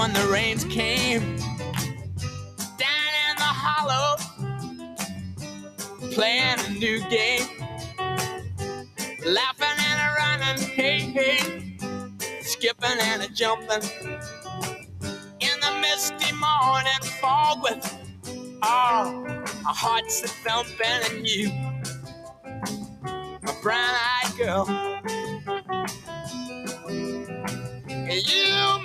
when the rains came. Down in the hollow, playing a new game. Laughing and a running, hey, hey. Skipping and a jumping. In the misty morning fog with oh, all our hearts a thumping and you, a brown eyed girl. You,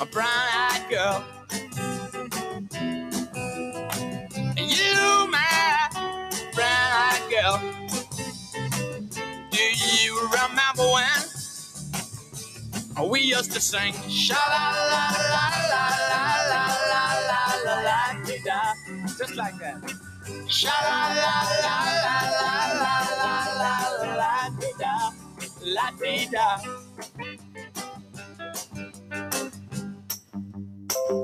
a brown-eyed girl. And you, my brown-eyed girl. Do you remember when we used to sing sha la la la la la la la la la la da, just like that. Sha la la la la la la la la la dee da, la dee da. So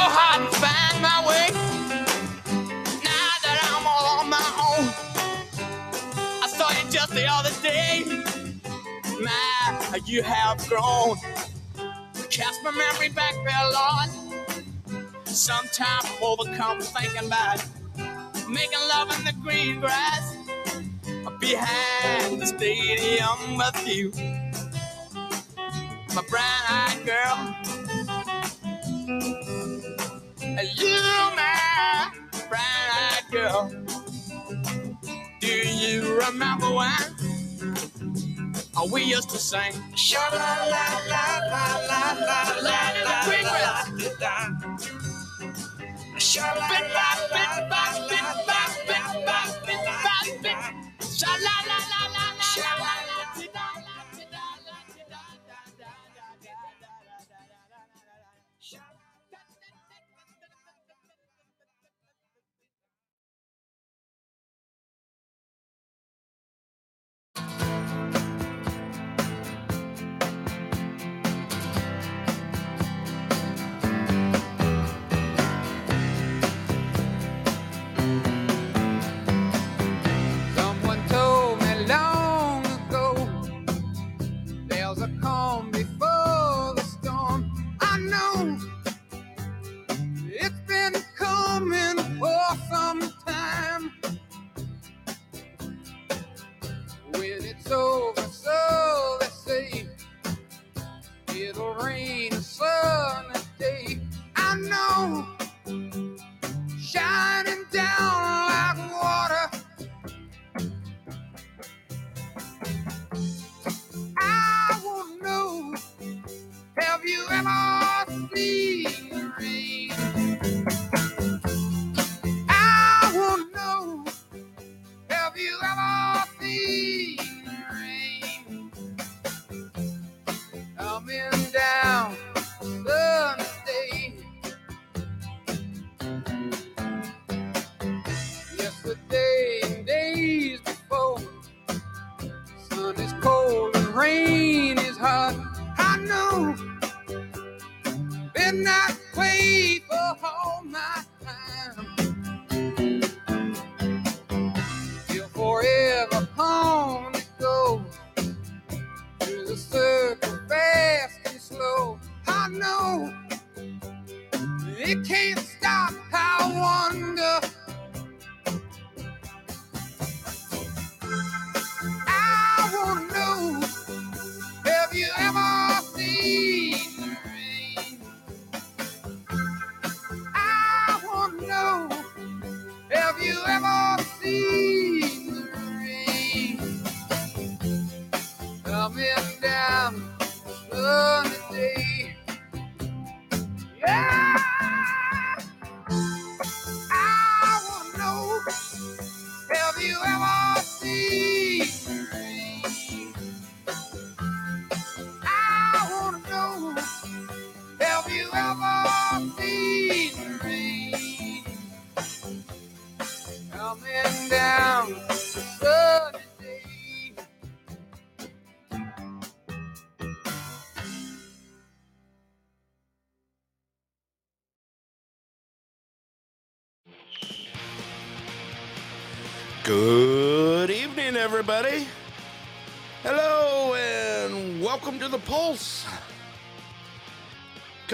hard to find my way. Now that I'm all on my own, I saw you just the other day. My, you have grown. Cast my memory back there, Lord. Sometimes I'm overcome thinking about making love in the green grass behind the stadium with you, my brown-eyed girl. You, my brown-eyed girl. Do you remember when we used to sing? Sha la la la la la la la la la la Sha la la la la la la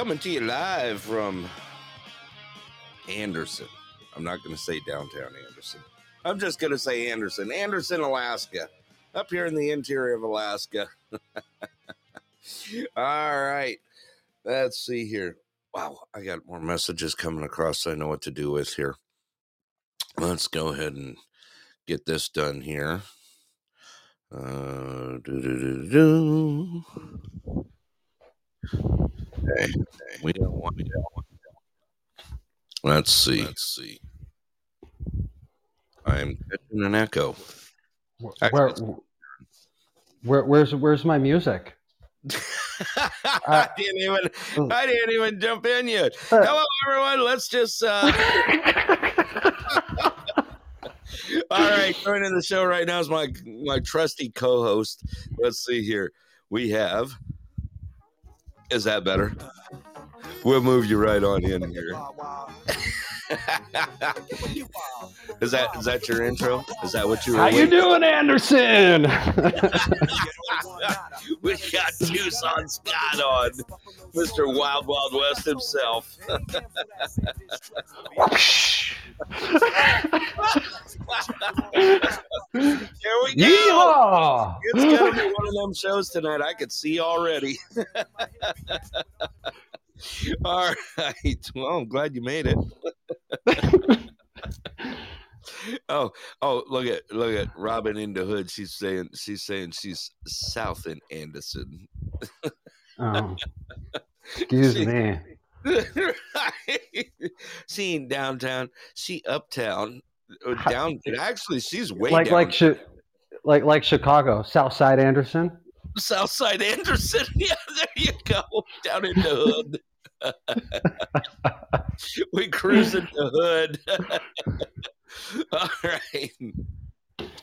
Coming to you live from Anderson. I'm not going to say downtown Anderson. I'm just going to say Anderson, Anderson, Alaska, up here in the interior of Alaska. All right. Let's see here. Wow, I got more messages coming across. I know what to do with here. Let's go ahead and get this done here. Uh, do, do, do, do. Okay, we don't want we Let's see. Let's see. I'm catching an echo. Where, where, where's, where's my music? I didn't even I didn't even jump in yet. Hello everyone. Let's just uh all right, joining the show right now is my my trusty co-host. Let's see here. We have is that better? We'll move you right on in here. is that is that your intro? Is that what you were How you doing, Anderson? we got Tucson Scott on, Mr. Wild Wild West himself. Go. Yeehaw! It's gonna be one of them shows tonight. I could see already. All right. Well, I'm glad you made it. oh, oh, look at look at Robin in the hood. She's saying she's saying she's south in Anderson. Oh, excuse me. she ain't downtown. She uptown. Uh, down. Actually, she's way Like, down. like, Chi- like, like Chicago, South Side Anderson. Southside Anderson. Yeah, there you go. Down in the hood. we cruise in the hood. All right.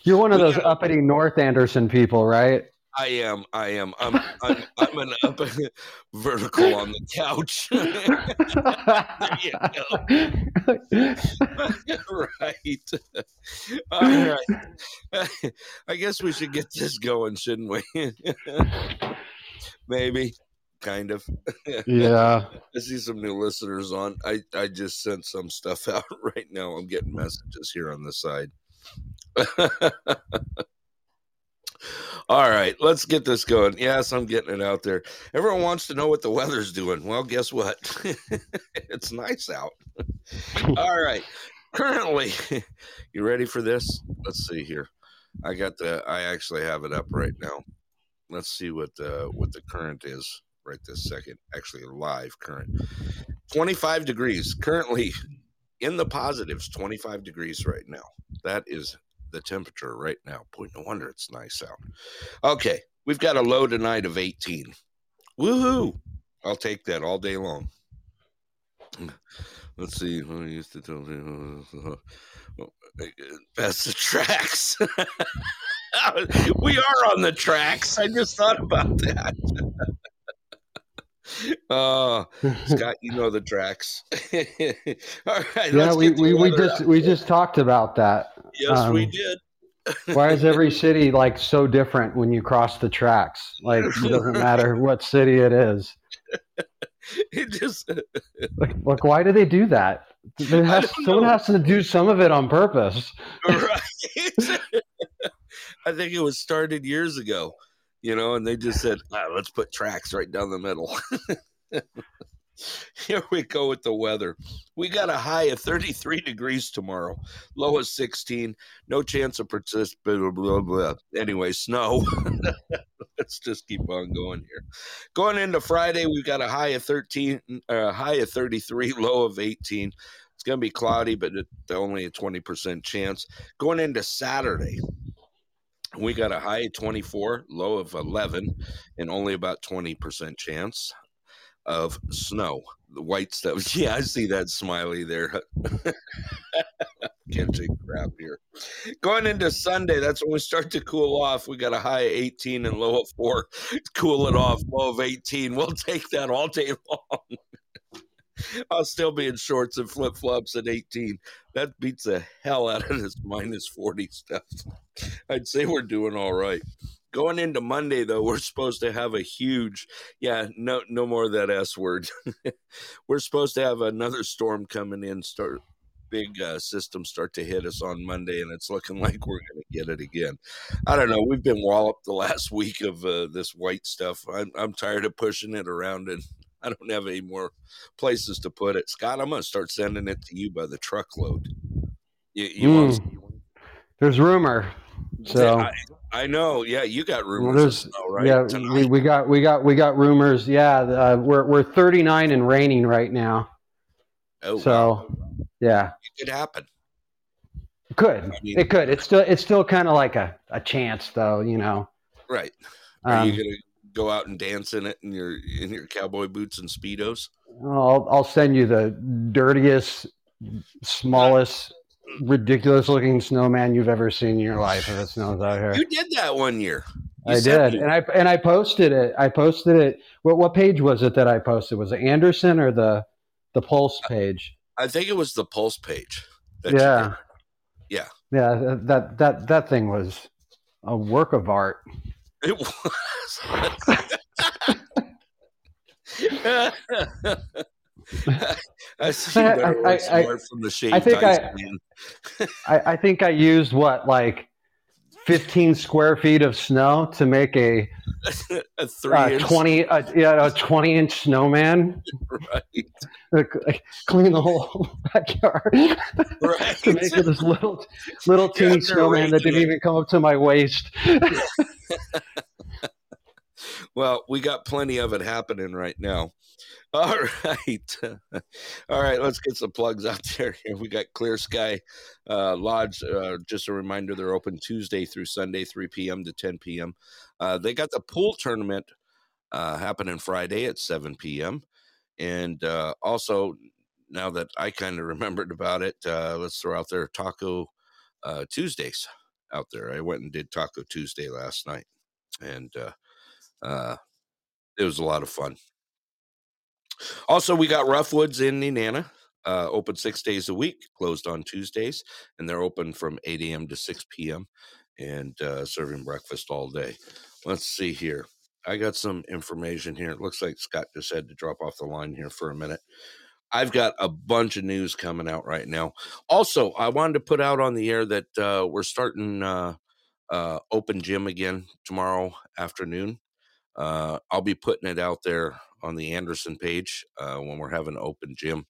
You're one of those uppity North Anderson people, right? I am. I am. I'm. I'm. I'm an up vertical on the couch. right. All right. I guess we should get this going, shouldn't we? Maybe. Kind of. yeah. I see some new listeners on. I, I just sent some stuff out right now. I'm getting messages here on the side. All right, let's get this going. Yes, I'm getting it out there. Everyone wants to know what the weather's doing. Well, guess what? it's nice out. All right. Currently, you ready for this? Let's see here. I got the I actually have it up right now. Let's see what the what the current is right this second. Actually live current. 25 degrees. Currently in the positives, 25 degrees right now. That is the temperature right now. Boy, no wonder it's nice out. Okay, we've got a low tonight of 18. Woohoo! I'll take that all day long. Let's see. I used to tell me? That's the tracks. we are on the tracks. I just thought about that. Oh, Scott, you know the tracks. All right, yeah, we, we, we just we just talked about that. Yes, we um, did. Why is every city like so different when you cross the tracks? Like it doesn't matter what city it is. It just Like, like why do they do that? There has, someone know. has to do some of it on purpose. right. I think it was started years ago, you know, and they just said, "Ah, let's put tracks right down the middle. Here we go with the weather. We got a high of 33 degrees tomorrow, low of 16, no chance of participation. Blah, blah, blah. Anyway, snow. Let's just keep on going here. Going into Friday, we've got a high of 13, uh, high of 33, low of 18. It's going to be cloudy, but it's only a 20% chance. Going into Saturday, we got a high of 24, low of 11, and only about 20% chance of snow. The white stuff. Yeah, I see that smiley there. Can't take crap here. Going into Sunday, that's when we start to cool off. We got a high of 18 and low of four. Cool it off, low of 18. We'll take that all day long. I'll still be in shorts and flip flops at 18. That beats the hell out of this minus 40 stuff. I'd say we're doing all right. Going into Monday though, we're supposed to have a huge yeah, no no more of that S word. we're supposed to have another storm coming in, start big uh, system start to hit us on Monday, and it's looking like we're going to get it again. I don't know. We've been walloped the last week of uh, this white stuff. I'm, I'm tired of pushing it around, and I don't have any more places to put it. Scott, I'm going to start sending it to you by the truckload. You, you Mm. want to? There's rumor. So I, I know. Yeah, you got well, rumors. of snow, right? yeah, we, Tonight. we got we got we got rumors. Yeah, uh, we're we're 39 and raining right now. oh. So yeah, it could happen. could I mean- it could it's still it's still kind of like a, a chance though, you know. Right. Are Um, you going to go out and dance in it in your in your cowboy boots and speedos? I'll I'll send you the dirtiest, smallest, ridiculous looking snowman you've ever seen in your life if it snows out here. You did that one year. You I did, and I and I posted it. I posted it. What what page was it that I posted? Was it Anderson or the the Pulse page? I think it was the Pulse page. Yeah, Yeah. yeah. That that that thing was a work of art. It was. I see you better I- I- from the shade. I think I- I, I think I used what like fifteen square feet of snow to make a a three uh, inch, twenty uh, yeah a twenty inch snowman. right? Clean the whole backyard Right. to make it this little little teeny snowman that didn't even come up to my waist. Well, we got plenty of it happening right now. All right. All right, let's get some plugs out there. Here we got Clear Sky uh, Lodge. Uh, just a reminder, they're open Tuesday through Sunday, 3 p.m. to 10 p.m. Uh, they got the pool tournament uh, happening Friday at 7 p.m. And uh, also, now that I kind of remembered about it, uh, let's throw out there Taco Tuesdays out there. I went and did Taco Tuesday last night. And uh, uh, it was a lot of fun. Also, we got Roughwoods in Nenana, uh, open six days a week, closed on Tuesdays, and they're open from 8 a.m. to 6 p.m. and uh, serving breakfast all day. Let's see here. I got some information here. It looks like Scott just had to drop off the line here for a minute. I've got a bunch of news coming out right now. Also, I wanted to put out on the air that uh, we're starting uh, uh, open gym again tomorrow afternoon. Uh, I'll be putting it out there on the Anderson page uh, when we're having open gym.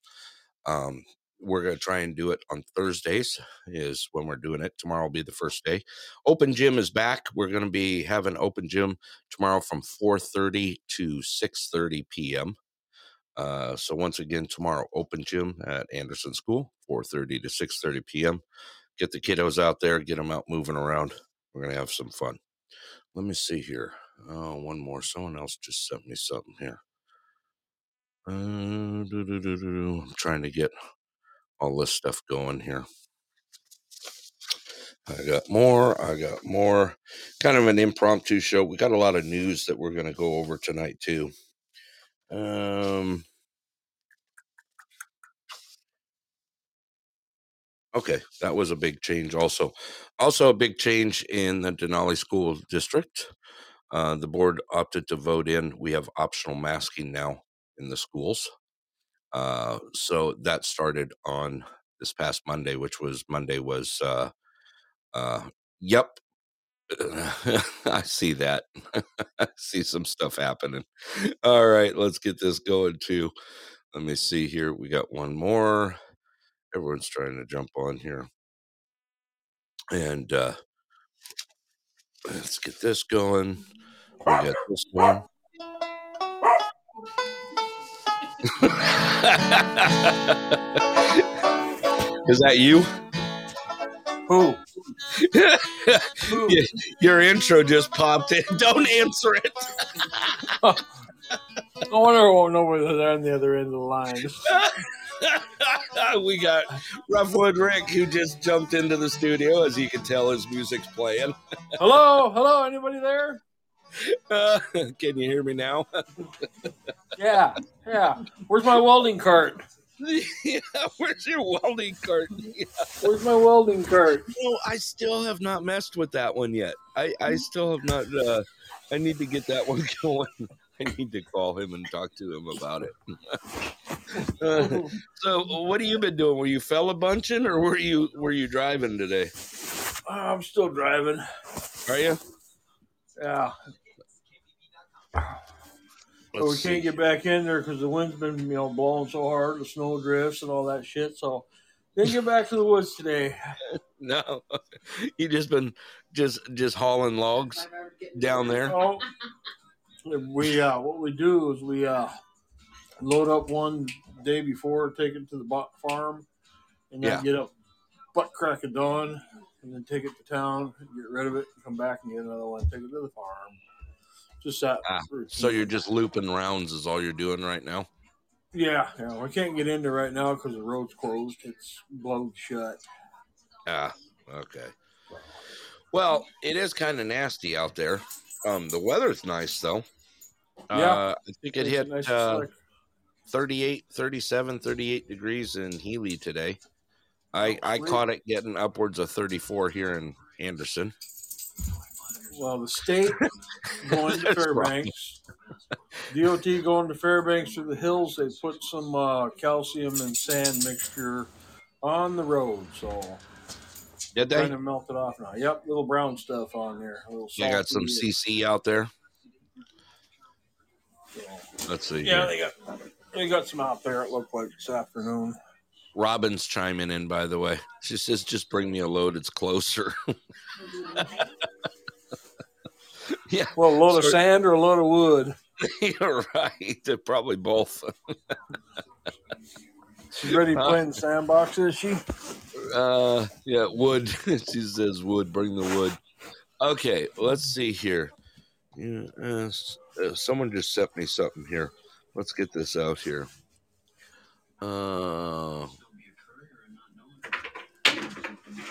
Um, we're going to try and do it on Thursdays is when we're doing it. Tomorrow will be the first day. Open gym is back. We're going to be having open gym tomorrow from 4:30 to 6:30 p.m. Uh, so once again, tomorrow open gym at Anderson School, 4:30 to 6:30 p.m. Get the kiddos out there, get them out moving around. We're gonna have some fun. Let me see here. Oh, one more. Someone else just sent me something here. Uh. I'm trying to get all this stuff going here. I got more. I got more. Kind of an impromptu show. We got a lot of news that we're going to go over tonight too. Um. Okay, that was a big change. Also, also a big change in the Denali School District. Uh, the board opted to vote in. We have optional masking now in the schools. Uh, so that started on this past Monday, which was Monday was. Uh, uh, yep, I see that. I see some stuff happening. All right, let's get this going too. Let me see here. We got one more. Everyone's trying to jump on here. And uh let's get this going. We got this one. Is that you? Who? Who? Your intro just popped in. Don't answer it. I wonder I won't know whether they're on the other end of the line. we got Roughwood Rick who just jumped into the studio. As you can tell, his music's playing. hello, hello, anybody there? Uh, can you hear me now? Yeah, yeah. Where's my welding cart? yeah, where's your welding cart? Yeah. Where's my welding cart? No, I still have not messed with that one yet. I, I still have not. Uh, I need to get that one going. I need to call him and talk to him about it. Uh, so, what have you been doing? Were you feller bunching, or were you were you driving today? I'm still driving. Are you? Yeah, but we can't get back in there because the wind's been you know blowing so hard, the snow drifts and all that shit. So didn't get back to the woods today. No, you just been just just hauling logs down there. Oh, we uh, what we do is we uh, load up one day before, take it to the bo- farm, and then Yeah. get up butt crack of dawn, and then take it to town, get rid of it, and come back and get another one, take it to the farm. Just that. Ah. So you're just looping rounds is all you're doing right now. yeah, yeah. We can't get into right now because the road's closed. It's blowed shut. Ah, okay. Well, it is kind of nasty out there. Um, the weather's nice though. Yeah. Uh, I think it It's hit nice uh, 38, 37, 38 degrees in Healy today. I I caught it getting upwards of 34 here in Anderson. Well, the state going to Fairbanks, DOT going to Fairbanks through the hills. They put some uh, calcium and sand mixture on the road, so Did trying they? to melt it off now. Yep, little brown stuff on there. A little You got some. CC out there. Let's see. Yeah, here. they got they got some out there. It looked like this afternoon. Robin's chiming in, by the way. She says, "Just bring me a load. It's closer." yeah, Well, a load of sand or a load of wood. you're right. They're probably both. She's ready to play in the sandbox, is she? Uh, yeah, wood. she says wood. Bring the wood. Okay, let's see here. Yeah, uh, uh, someone just sent me something here. Let's get this out here. Uh,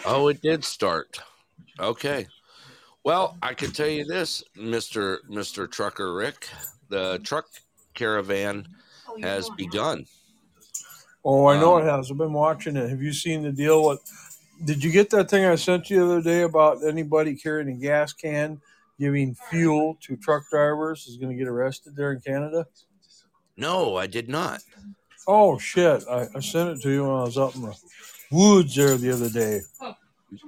oh, it did start. Okay. Well, I can tell you this, Mister Mister Trucker Rick. The truck caravan has begun. Oh, I know Um, it has. I've been watching it. Have you seen the deal? What did you get that thing I sent you the other day about anybody carrying a gas can giving fuel to truck drivers is going to get arrested there in Canada? No, I did not. Oh shit! I, I sent it to you when I was up in the woods there the other day.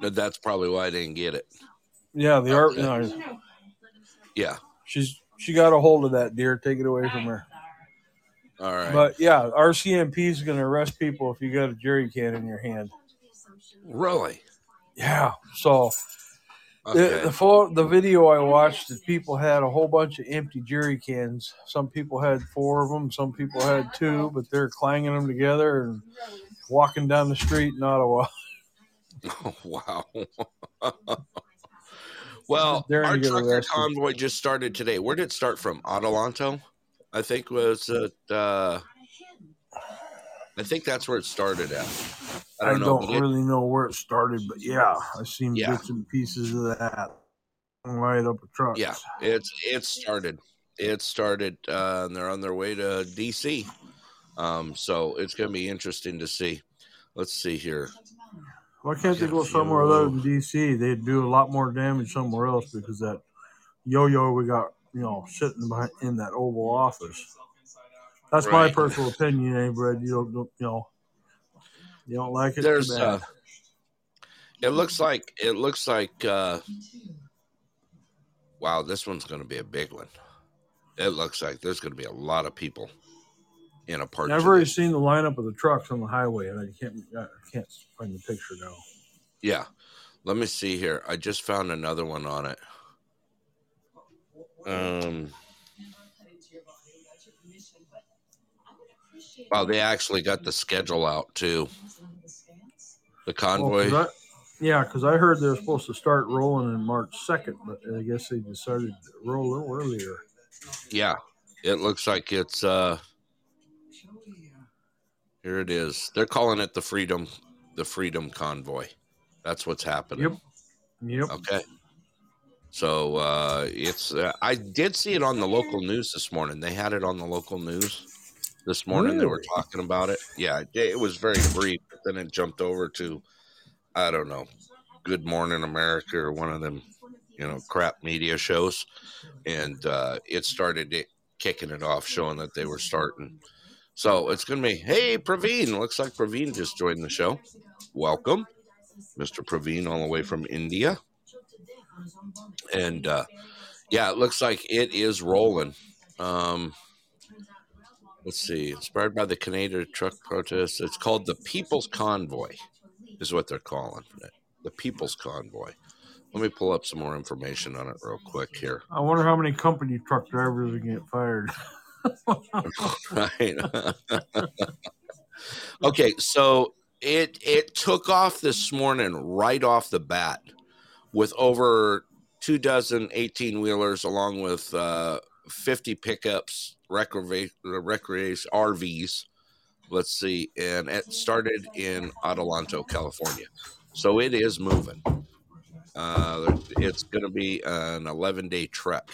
That's probably why I didn't get it. Yeah, the art. Okay. No, Yeah. she's she got a hold of that deer. Take it away from her. All right. But yeah, RCMP is going to arrest people if you got a jerry can in your hand. really? Yeah. So Okay. The, the photo, the video I watched, the people had a whole bunch of empty jerry cans. Some people had four of them, some people had two, but they're clanging them together and walking down the street in Ottawa. Oh, wow. well, our trucker convoy just started today. Where did it start from? Adelanto? I think was it. Uh, I think that's where it started at. I don't know. but it- really know where it started, but yeah, I've seen Yeah. bits and pieces of that right up a truck. yeah, it's it started. It started, uh, and they're on their way to DC. Um, so it's going to be interesting to see. Let's see here. Why can't they go somewhere other than DC? They'd do a lot more damage somewhere else because that yo-yo we got, you know, sitting behind in that Oval Office. That's my personal opinion, eh, Brad? You don't, don't- you know, you don't like it. There's too uh, it looks like it looks like uh wow, this one's gonna be a big one. It looks like there's gonna be a lot of people in a part. I've already seen the lineup of the trucks on the highway, and I can't, I can't find the picture now. Yeah. Let me see here. I just found another one on it. Um Wow, they actually got the schedule out too. The Well, convoy. 'cause I- yeah, because I heard they were supposed to start rolling in March 2nd, but I guess they decided to roll a little earlier. yeah, it looks like it's uh here it is. They're calling it the freedom the freedom convoy. That's what's happening. Yep. Yep. Okay. So uh, it's uh, I did see it on the local news this morning. They had it on the local news this morning. They were talking about it. Yeah, it, it was very brief. But then it jumped over to I don't know, Good Morning America or one of them, you know, crap media shows, and uh, it started it, kicking it off, showing that they were starting. So it's going to be, hey, Praveen. Looks like Praveen just joined the show. Welcome, Mr. Praveen, all the way from India. And uh, yeah, it looks like it is rolling. Um, let's see, inspired by the Canadian truck protest. It's called the People's Convoy, is what they're calling it. The People's Convoy. Let me pull up some more information on it real quick here. I wonder how many company truck drivers are get fired. right. okay, so it it took off this morning right off the bat with over two dozen 18 wheelers along with uh, 50 pickups, recreation, recreation RVs. Let's see, and it started in Adelanto, California. So it is moving. Uh, it's going to be an 11 day trek.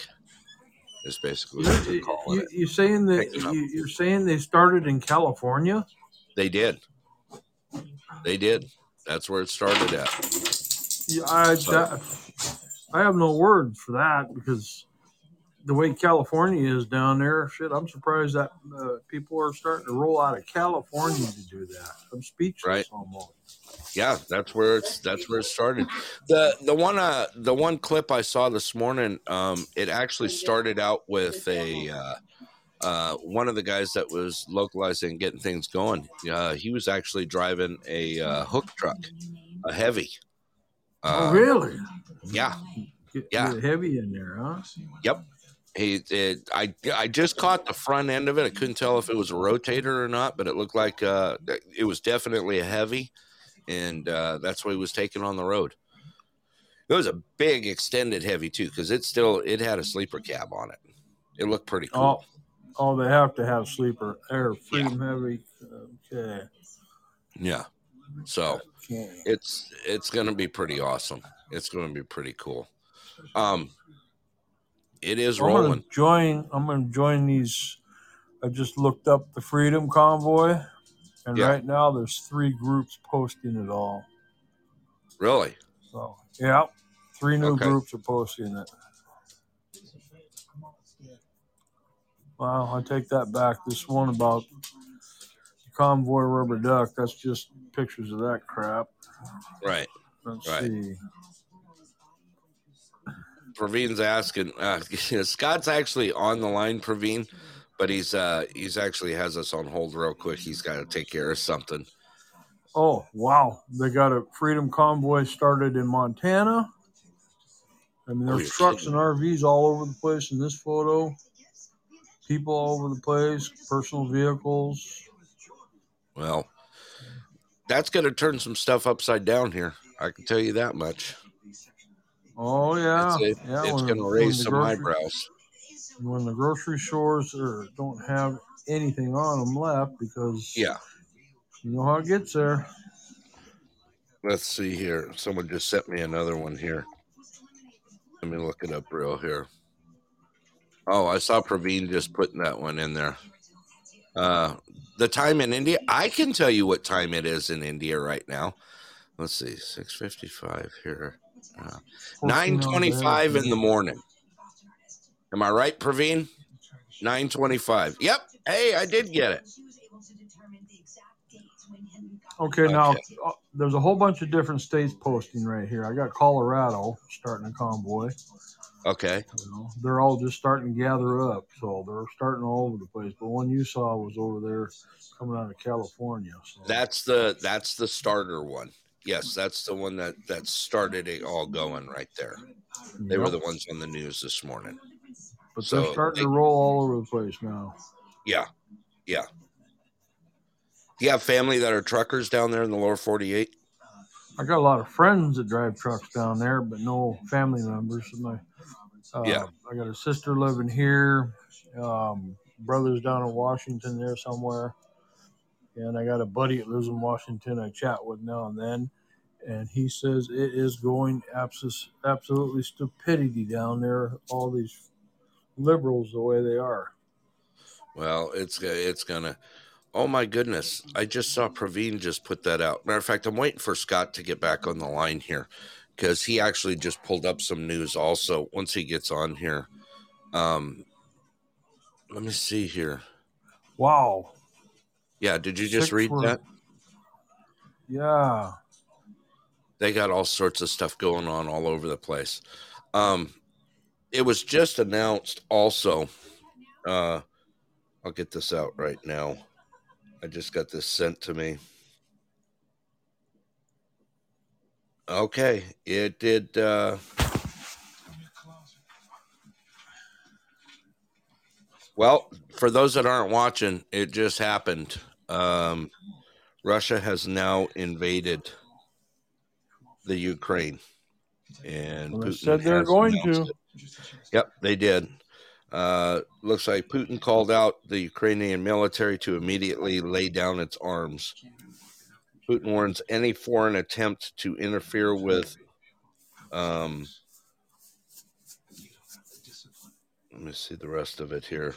Is basically what they're You, calling you, it. you're saying that you, you're saying they started in California? They did. They did. That's where it started at. Yeah, I that, I have no words for that because the way California is down there, shit, I'm surprised that uh, people are starting to roll out of California to do that. I'm speechless Right. almost. Yeah, that's where it's that's where it started. The the one uh the one clip I saw this morning, um, it actually started out with a uh, uh, one of the guys that was localizing and getting things going. Uh, he was actually driving a uh, hook truck, a heavy. Oh, Uh, really? Yeah, Get, yeah. get heavy in there, huh? Yep. He, it, I, I just caught the front end of it. I couldn't tell if it was a rotator or not, but it looked like uh, it was definitely a heavy, and uh, that's what he was taking on the road. It was a big extended heavy too, because it still it had a sleeper cab on it. It looked pretty cool. Oh, oh, they have to have sleeper air, freedom heavy. Okay. Yeah. So it's it's gonna be pretty awesome. It's gonna be pretty cool. Um, it is I'm rolling. join. I'm gonna join these. I just looked up the Freedom Convoy, and Yeah. right now there's three groups posting it all. Really? So yeah, three new Okay. groups are posting it. Wow, I take that back. This one about convoy rubber duck. That's just pictures of that crap. Right. Let's Right. see. Praveen's asking. Uh, Scott's actually on the line, Praveen, but he's uh he's actually has us on hold real quick. He's got to take care of something. Oh wow, they got a freedom convoy started in Montana. I mean, Oh, there's you're trucks kidding. and RVs all over the place in this photo. People all over the place, personal vehicles. Well, that's going to turn some stuff upside down here. I can tell you that much. Oh yeah, it's yeah. it's going to raise some grocery- eyebrows. when the grocery stores are, don't have anything on them left because Yeah. you know how it gets there. Let's see here. Someone just sent me another one here. Let me look it up real here. Oh, I saw Praveen just putting that one in there. Uh, the time in India. I can tell you what time it is in India right now. Let's see, six fifty-five here. Uh, 9 25 in the morning. Am I right, Praveen? 925. Yep. Hey, I did get it. Okay, now uh, there's a whole bunch of different states posting right here. I got Colorado starting a convoy. Okay. You know, they're all just starting to gather up, so they're starting all over the place. But one you saw was over there coming out of California. So That's the that's the starter one. Yes, that's the one that that started it all going right there. They were the ones on the news this morning. but so they're starting to roll all over the place now. Yeah. Yeah. Do you have family that are truckers down there in the lower 48? I got a lot of friends that drive trucks down there, but no family members. My, Yeah. I got a sister living here. Um, brothers down in Washington there somewhere, and I got a buddy that lives in Washington. I chat with now and then, and he says it is going abs- absolutely stupidity down there. All these liberals the way they are. Well, it's it's gonna. Oh my goodness! I just saw Praveen just put that out. Matter of fact, I'm waiting for Scott to get back on the line here because he actually just pulled up some news. Also, once he gets on here, um, let me see here. Wow. Yeah, did you just Six read were- that? Yeah. They got all sorts of stuff going on all over the place. Um, it was just announced also. Uh, I'll get this out right now. I just got this sent to me. Okay, it did. Uh, well, for those that aren't watching, it just happened. Um, Russia has now invaded the Ukraine, and Well, they Putin said they're going to. it. Yep, they did. Uh, looks like Putin called out the Ukrainian military to immediately lay down its arms. Putin warns any foreign attempt to interfere with. Um, let me see the rest of it here.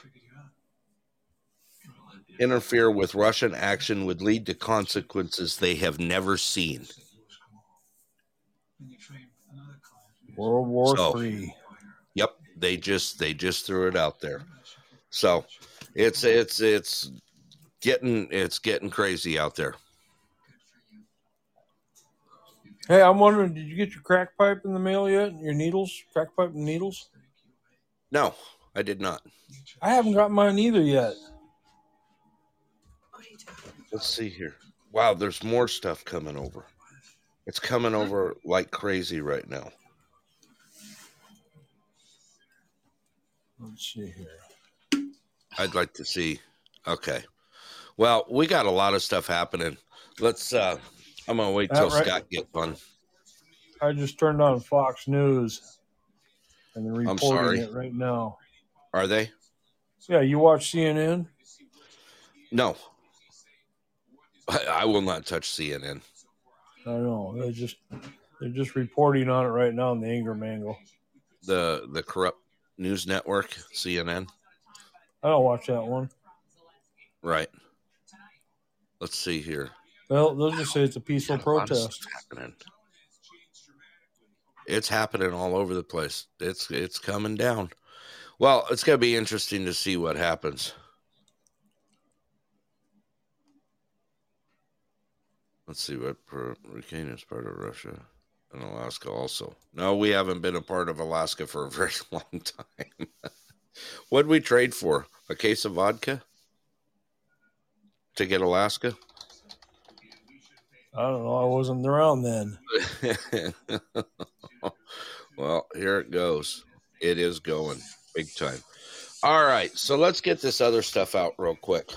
Interfere with Russian action would lead to consequences they have never seen. World War So- Three. Yep, they just they just threw it out there. So it's it's it's getting it's getting crazy out there. Hey, I'm wondering, did you get your crack pipe in the mail yet? Your needles, crack pipe and needles? No, I did not. I haven't got mine either yet. Let's see here. Wow, there's more stuff coming over. It's coming over like crazy right now. Let's see here. I'd like to see. Okay. Well, we got a lot of stuff happening. Let's uh I'm gonna wait till right- Scott gets on. I just turned on Fox News, and they're reporting it right now. Are they? Yeah, you watch CNN? No. I, I will not touch CNN. I know they're just they're just reporting on it right now in the Ingraham Angle. The the corrupt news network, CNN. I don't watch that one. Right. Let's see here. Well, they'll just say it's a peaceful Got a lot of protest. happening. It's happening all over the place. It's it's coming down. Well, it's gonna be interesting to see what happens. Let's see what Hurricane is part of Russia and Alaska also. No, we haven't been a part of Alaska for a very long time. What'd we trade for? A case of vodka to get Alaska? I don't know. I wasn't around then. well, here it goes. It is going big time. All right, so let's get this other stuff out real quick.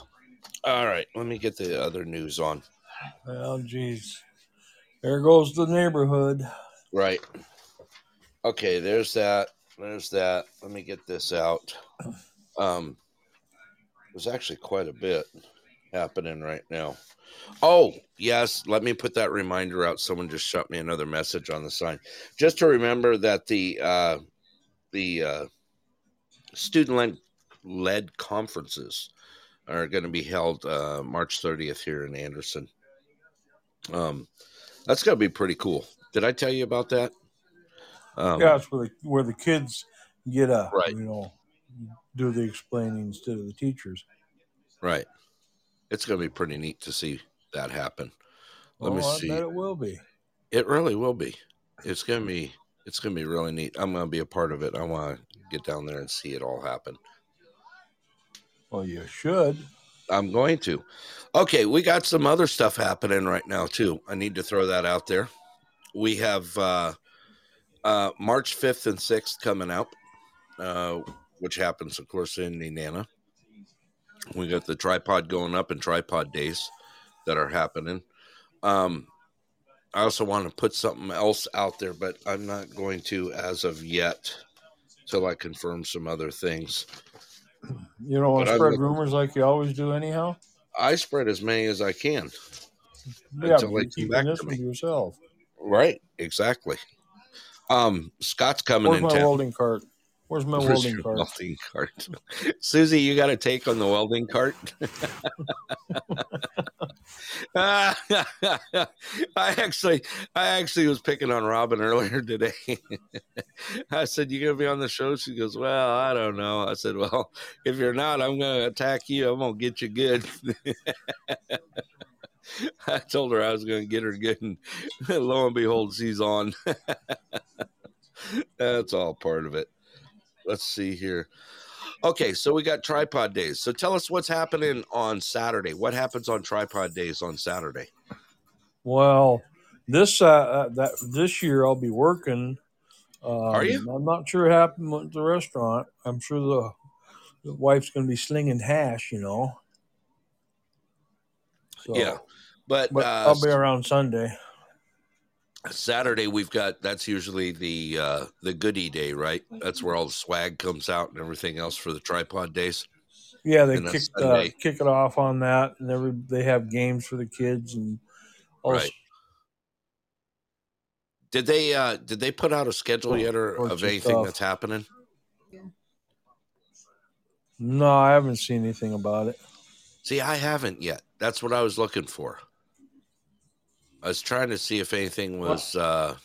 All right, let me get the other news on. Oh, geez, there goes the neighborhood. Right. Okay, there's that. There's that. Let me get this out. Um, there's actually quite a bit happening right now. Oh, yes. Let me put that reminder out. Someone just shot me another message on the sign. Just to remember that the uh, the uh, student led led conferences are going to be held uh, March 30th here in Anderson. Um, that's going to be pretty cool. Did I tell you about that? Um, yeah, it's where the, where the kids get up, Right. you know do the explaining instead of the teachers. Right. It's going to be pretty neat to see that happen. Let me Oh, I see. bet it will be. It really will be. It's going to be. It's going to be really neat. I'm going to be a part of it. I want to get down there and see it all happen. Well, you should. I'm going to. Okay, we got some other stuff happening right now too. I need to throw that out there. We have uh, uh, March 5th and 6th coming out, uh, which happens, of course, in Nenana. We got the tripod going up and tripod days that are happening. Um, I also want to put something else out there, but I'm not going to as of yet till I confirm some other things. You don't want But to spread rumors like you always do, anyhow. I spread as many as I can. Yeah, Until they come back this to me. yourself. Right, exactly. Um, Scott's coming Where's in my town. welding cart? Where's my Where's welding cart? welding cart? Susie, you got a take on the welding cart? I actually, I actually was picking on Robin earlier today. I said, "You gonna be on the show?" She goes, "Well, I don't know." I said, "Well, if you're not, I'm gonna attack you. I'm gonna get you good." I told her I was gonna get her good, and lo and behold, she's on. That's all part of it. Let's see here. Okay, so we got tripod days. So tell us what's happening on Saturday. What happens on tripod days on Saturday? Well, this uh, uh, that this year I'll be working. Um, Are you? I'm not sure what happened at the restaurant. I'm sure the, the wife's going to be slinging hash, you know. So, Yeah, but, but uh, I'll be around Sunday. Saturday we've got that's usually the uh, the goodie day, right? That's where all the swag comes out and everything else for the tripod days. Yeah, they kick uh, kick it off on that, and every they have games for the kids and all Right. Did they uh, did they put out a schedule yet or of of anything stuff. that's happening? No, I haven't seen anything about it. See, I haven't yet. That's what I was looking for. I was trying to see if anything was uh,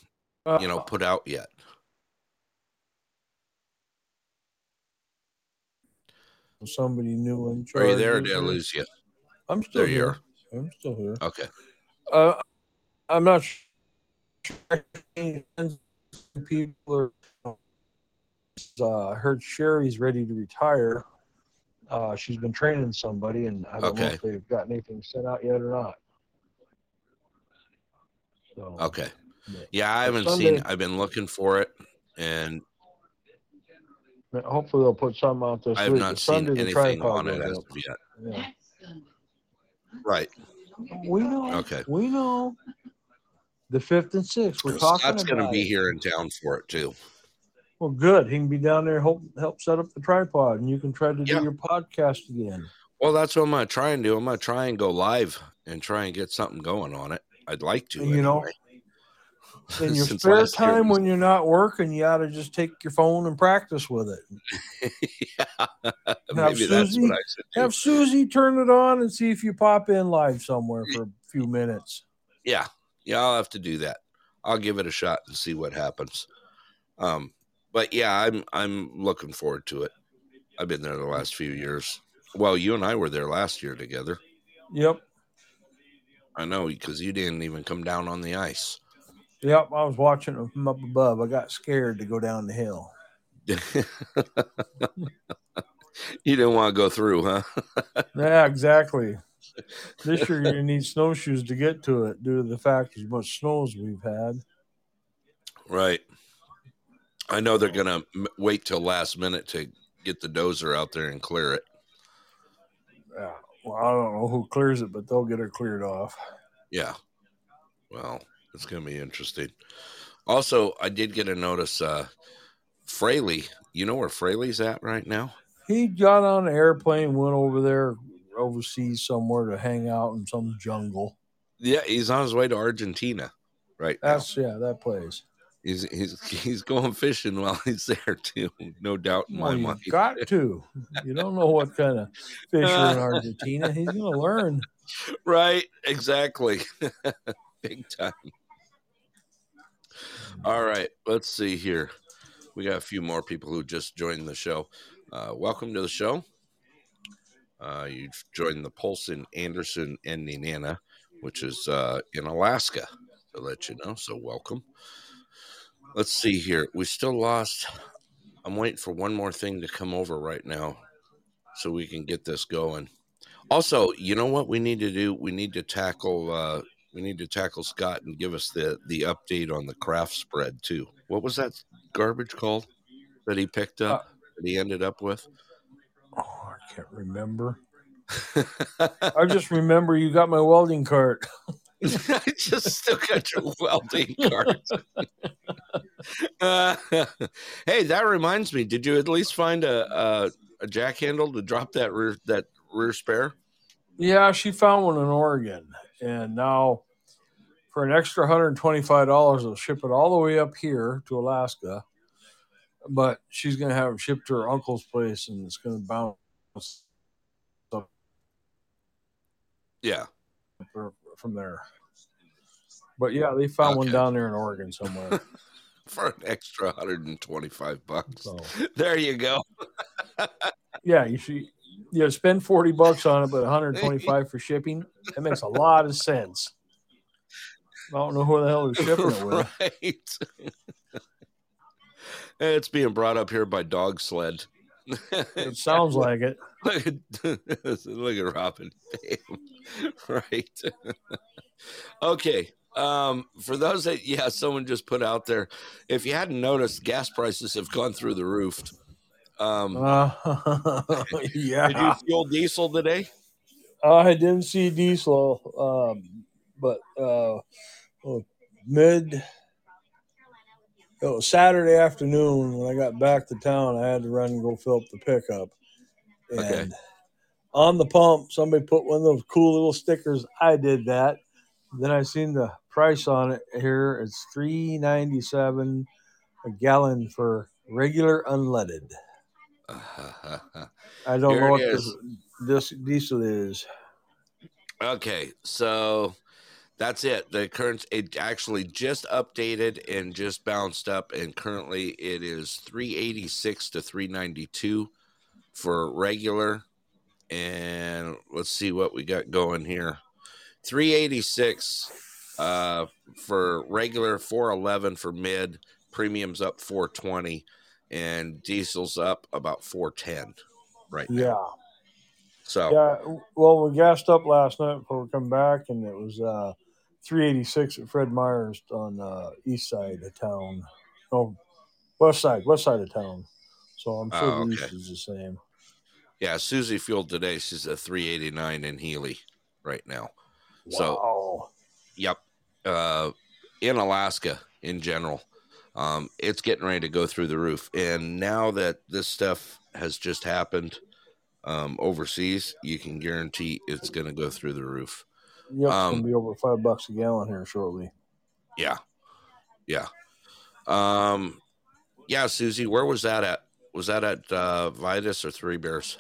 Uh, you know put out yet. somebody new in charge. Are you there? Did I there? lose you? I'm still There here. I'm still here. Okay. Uh, I'm not sure. People are. Uh, I heard Sherry's ready to retire. Uh, she's been training somebody, and I don't know if they've got anything sent out yet or not. So, Okay. but Yeah, I haven't seen. I've been looking for it, and hopefully they'll put some out this I have week. not But seen Sunday, anything on it as of yet. Yeah. Right. We know. Okay. We know. The fifth and sixth. We're talking Scott's going to be it. here in town for it too. Well, good. He can be down there help help set up the tripod, and you can try to Yeah. do your podcast again. Well, that's what I'm going to try and do. I'm going to try and go live and try and get something going on it. I'd like to. You know. In your spare time was- when you're not working, you ought to just take your phone and practice with it. yeah, maybe that's what I should do. Have Susie turn it on and see if you pop in live somewhere for a few minutes. Yeah, yeah, I'll have to do that. I'll give it a shot and see what happens. Um, but yeah, I'm I'm looking forward to it. I've been there the last few years. Well, you and I were there last year together. Yep. I know because you didn't even come down on the ice. Yep. I was watching it from up above. I got scared to go down the hill. you didn't want to go through, huh? Yeah, exactly. This year you need snowshoes to get to it due to the fact as much snow as we've had. Right. I know they're gonna wait till last minute to get the dozer out there and clear it. Yeah. Well, I don't know who clears it, but they'll get it cleared off. Yeah. Well, it's going to be interesting. Also, I did get a notice. Uh, Fraley, you know where Fraley's at right now? He got on an airplane, went over there overseas somewhere to hang out in some jungle. Yeah, he's on his way to Argentina right now. That's yeah, that place. He's he's he's going fishing while he's there too. No doubt in my Well, you mind. got to. You don't know what kind of fish are in Argentina. He's gonna learn. Right, exactly. Big time. All right, let's see here. We got a few more people who just joined the show. Uh, welcome to the show. Uh, you've joined the Pulse in, Anderson, and Nenana, which is uh, in Alaska, to let you know. So, welcome. Let's see here. We still lost. I'm waiting for one more thing to come over right now so we can get this going. Also, you know what we need to do? We need to tackle uh we need to tackle Scott and give us the the update on the craft spread too. What was that garbage called that he picked up that he ended up with? Oh, I can't remember. I just remember you got my welding cart. I just still got your welding cards. uh, hey, that reminds me. Did you at least find a, a a jack handle to drop that rear that rear spare? Yeah, she found one in Oregon, and now for an extra hundred and twenty-five dollars, they'll ship it all the way up here to Alaska. But she's gonna have it shipped to her uncle's place, and it's gonna bounce Yeah. for- from there. But yeah, they found one down there in Oregon somewhere. For an extra 125 bucks. so There you go. yeah, you should yeah spend forty bucks on it, but one hundred twenty-five for shipping. That makes a lot of sense. I don't know who the hell they're shipping it with. right. it's being brought up here by dog sled. It sounds like it. look at look at Robin. right. okay. Um, for those that yeah, someone just put out there. If you hadn't noticed, gas prices have gone through the roof. Um, Uh, did you yeah, fuel diesel today? I didn't see diesel, um, but uh, mid. It was Saturday afternoon when I got back to town. I had to run and go fill up the pickup, and Okay. on the pump, somebody put one of those cool little stickers. I did that. Then I seen the price on it here. It's three ninety seven a gallon for regular unleaded. I don't Here know what is. this, this diesel is. Okay, so that's it. The current it actually just updated and just bounced up, and currently it is three eighty six to three ninety two for regular. And let's see what we got going here. Three eighty six uh, for regular, four eleven for mid. Premiums up four twenty, and diesel's up about four ten right now. Yeah. So Yeah. Well, we gassed up last night before we come back, and it was uh, 386 at Fred Meyer's on uh, east side of town. Oh, west side, west side of town. So I'm sure Oh, the okay. east is the same. Yeah, Susie fueled today. She's at 389 in Healy right now. So- Wow. Yep. Uh, in Alaska in general, um, it's getting ready to go through the roof. And now that this stuff has just happened um, overseas, you can guarantee it's going to go through the roof. Yep, it's um, gonna be over five bucks a gallon here shortly. Yeah. Yeah. Um, yeah, Susie, where was that at? Was that at uh, Vitus or Three Bears?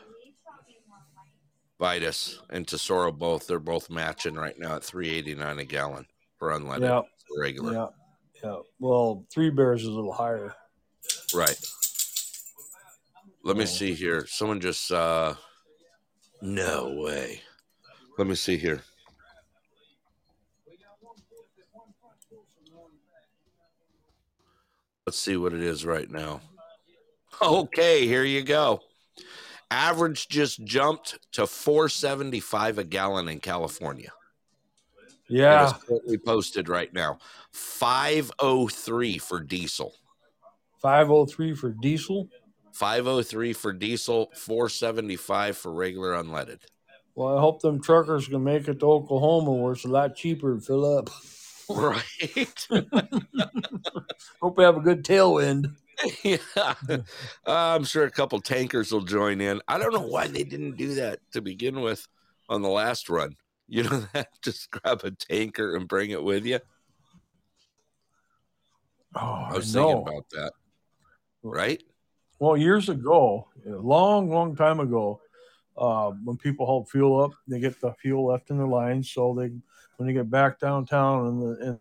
Vitus and Tesoro both. They're both matching right now at 389 a gallon for unleaded Yeah, regular. yeah, yeah. Well, Three Bears is a little higher. Right. Let me see here. Someone just uh no way. Let me see here. Let's see what it is right now. Okay, here you go. Average just jumped to 475 a gallon in California. It Yeah, is currently posted right now. 503 for diesel. five oh three for diesel. 503 for diesel, 475 for regular unleaded. Well, I hope them truckers can make it to Oklahoma, where it's a lot cheaper to fill up. Right. Hope we have a good tailwind. yeah. Uh, I'm sure a couple tankers will join in. I don't know why they didn't do that to begin with on the last run. You know that just grab a tanker and bring it with you. Oh, I was know. thinking about that. Right? Well, years ago, a long, long time ago, uh, when people haul fuel up, they get the fuel left in their lines, so they when you get back downtown and the in,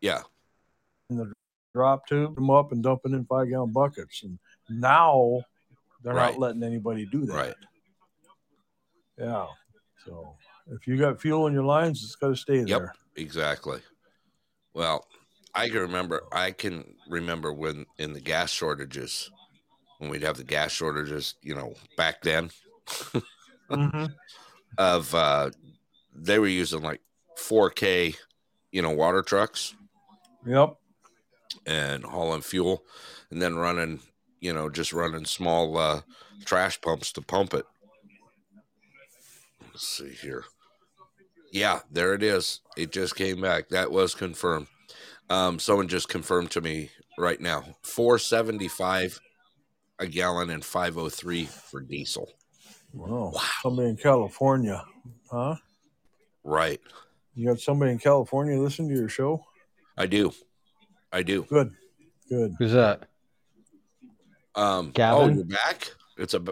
Yeah. in the drop tube them up and dump it in five gallon buckets. And now they're Right. not letting anybody do that. Right. Yeah. So if you got fuel in your lines, it's got to stay Yep. there. Exactly. Well, I can remember. I can remember when in the gas shortages, when we'd have the gas shortages. You know, back then, Mm-hmm. of uh, they were using like 4K, you know, water trucks Yep. and hauling fuel, and then running, you know, just running small uh, trash pumps to pump it. Let's see here. Yeah, there it is. It just came back. That was confirmed. Um, someone just confirmed to me right now. Four seventy five a gallon and five oh three for diesel. Wow. Somebody in California, huh? Right. You got somebody in California listening to your show? I do. I do. Good. Good. Who's that? Um, Gavin? Oh, you're back. It's a.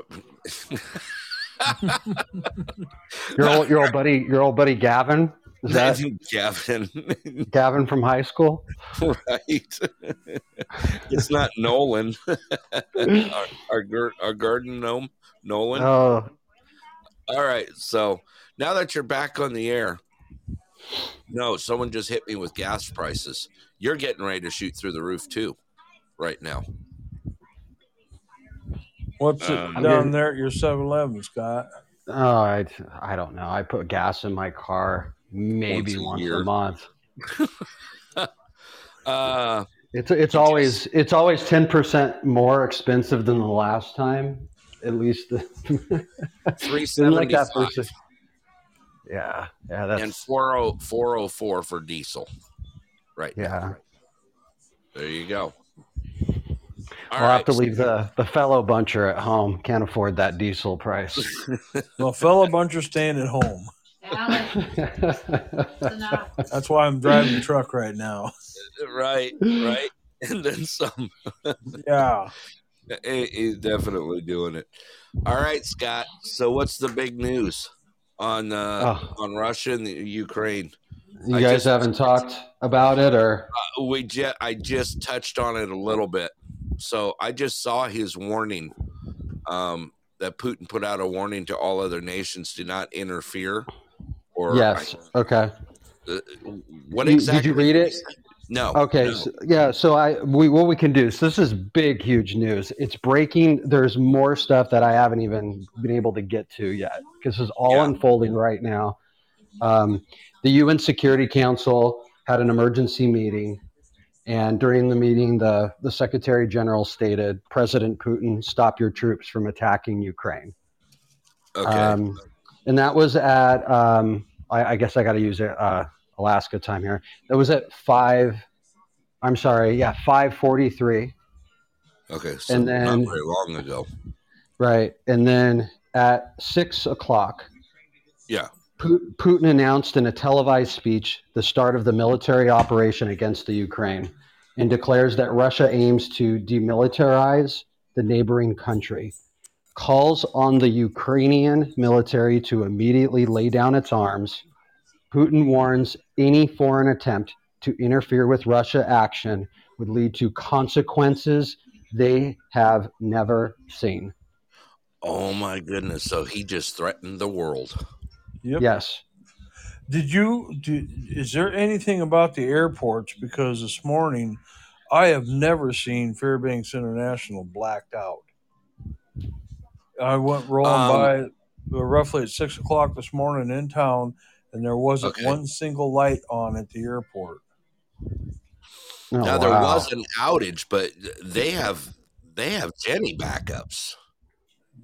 Your old, your old buddy, your old buddy Gavin. Is that Gavin? Gavin from high school? right. it's not Nolan. our, our our garden gnome, Nolan. Oh, All right. So now that you're back on the air, no, someone just hit me with gas prices. You're getting ready to shoot through the roof too, right now. What's it Um, down there at your 7 Eleven, Scott? oh, I, I don't know. I put gas in my car maybe Once a once a, month. Uh, It's it's always it's always ten percent more expensive than the last time. At least the three Didn't like that person. Yeah, yeah, that's and 40 404 for diesel. Right. now. yeah. There you go. All I'll have to right. leave the the feller buncher at home. Can't afford that diesel price. Well, feller buncher staying at home. That's why I'm driving the truck right now. Right. Right. And then some. Yeah. He- He's definitely doing it. All right, Scott. So what's the big news on uh, Oh. on Russia and the Ukraine? you I guys just- haven't talked about it, or Uh, we just I just touched on it a little bit. So I just saw his warning um, that Putin put out a warning to all other nations to not interfere. Or yes? Okay. uh, what You- did you read it? No. Okay, no. so, yeah. So I we what we can do. So this is big, huge news. It's breaking. There's more stuff that I haven't even been able to get to yet because this is all Yeah. unfolding right now. Um, the UN Security Council had an emergency meeting, and during the meeting, the the Secretary General stated, "President Putin, stop your troops from attacking Ukraine." Okay. Um, and that was at, um, I, I guess I got to use uh, Alaska time here. That was at five. I'm sorry, yeah, five forty-three. okay. So and then- not very long ago. Right, and then at six o'clock, Yeah. Putin announced in a televised speech the start of the military operation against the Ukraine, and declares that Russia aims to demilitarize the neighboring country. Calls on the Ukrainian military to immediately lay down its arms. Putin warns any foreign attempt to interfere with Russia action would lead to consequences they have never seen. Oh my goodness! So he just threatened the world. Yep. Yes. Did you? Do, is there anything about the airports? Because this morning, I have never seen Fairbanks International blacked out. I went rolling Um, by uh, roughly at six o'clock this morning in town, and there wasn't Okay. one single light on at the airport. Oh, now there wow. was an outage, but they have they have Jenny backups.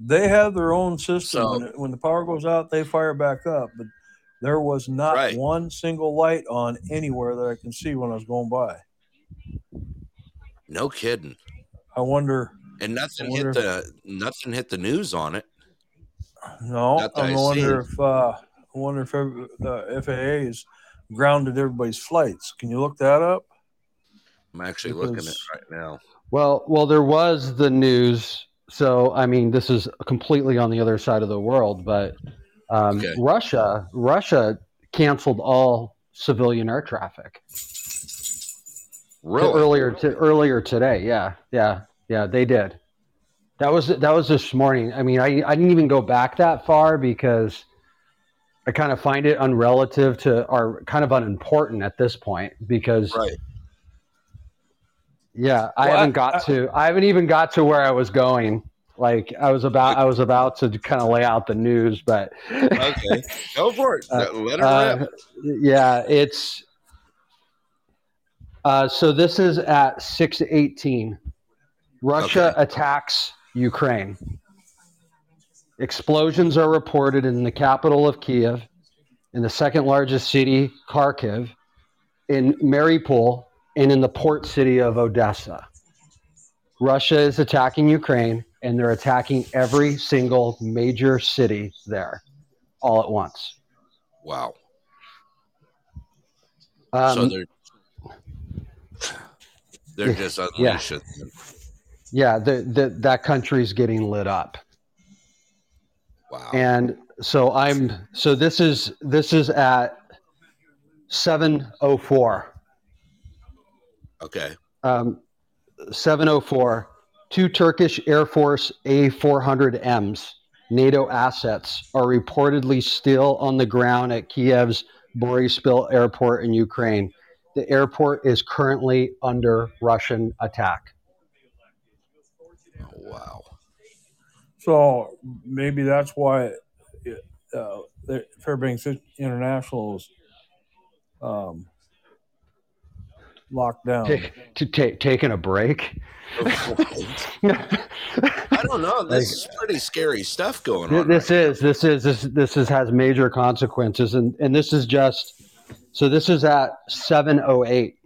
They have their own system. So- when, it- when the power goes out, they fire back up. But there was not Right. one single light on anywhere that I can see when I was going by. No kidding. I wonder. And nothing I hit wonder- the nothing hit the news on it. No, I I wonder see. if uh, I wonder if every- the FAA's grounded everybody's flights. Can you look that up? I'm actually looking at it right now. Well, well, there was the news. So, I mean, this is completely on the other side of the world, but um, Okay. Russia, Russia canceled all civilian air traffic Really? earlier to earlier today. Yeah, yeah, yeah, they did. That was that was this morning. I mean, I I didn't even go back that far because I kind of find it unrelative to or kind of unimportant at this point because Right. Yeah, I Well, haven't I- got to. I haven't even got to where I was going. Like I was about. I was about to kind of lay out the news, but Okay. Go for it. Uh, Let her uh, rip. yeah, it's. Uh, so this is at six eighteen. Russia attacks Ukraine. Explosions are reported in the capital of Kiev. in the second largest city, Kharkiv, in Mariupol, and in the port city of Odessa. Russia is attacking Ukraine, and they're attacking every single major city there all at once. Wow. Um, so they're they're just Yeah. unleashing. yeah, the, the, that country's getting lit up. Wow. and so i'm so this is this is at 704 okay. um 704 two turkish air force a400ms nato assets are reportedly still on the ground at kiev's borispil airport in ukraine the airport is currently under russian attack Oh, wow. So maybe that's why uh, Fairbanks International is um, locked down. Take, to take taking a break I don't know. This is pretty scary stuff going Th- on. This right is this is this this is has major consequences, and and this is just so this is at seven oh eight.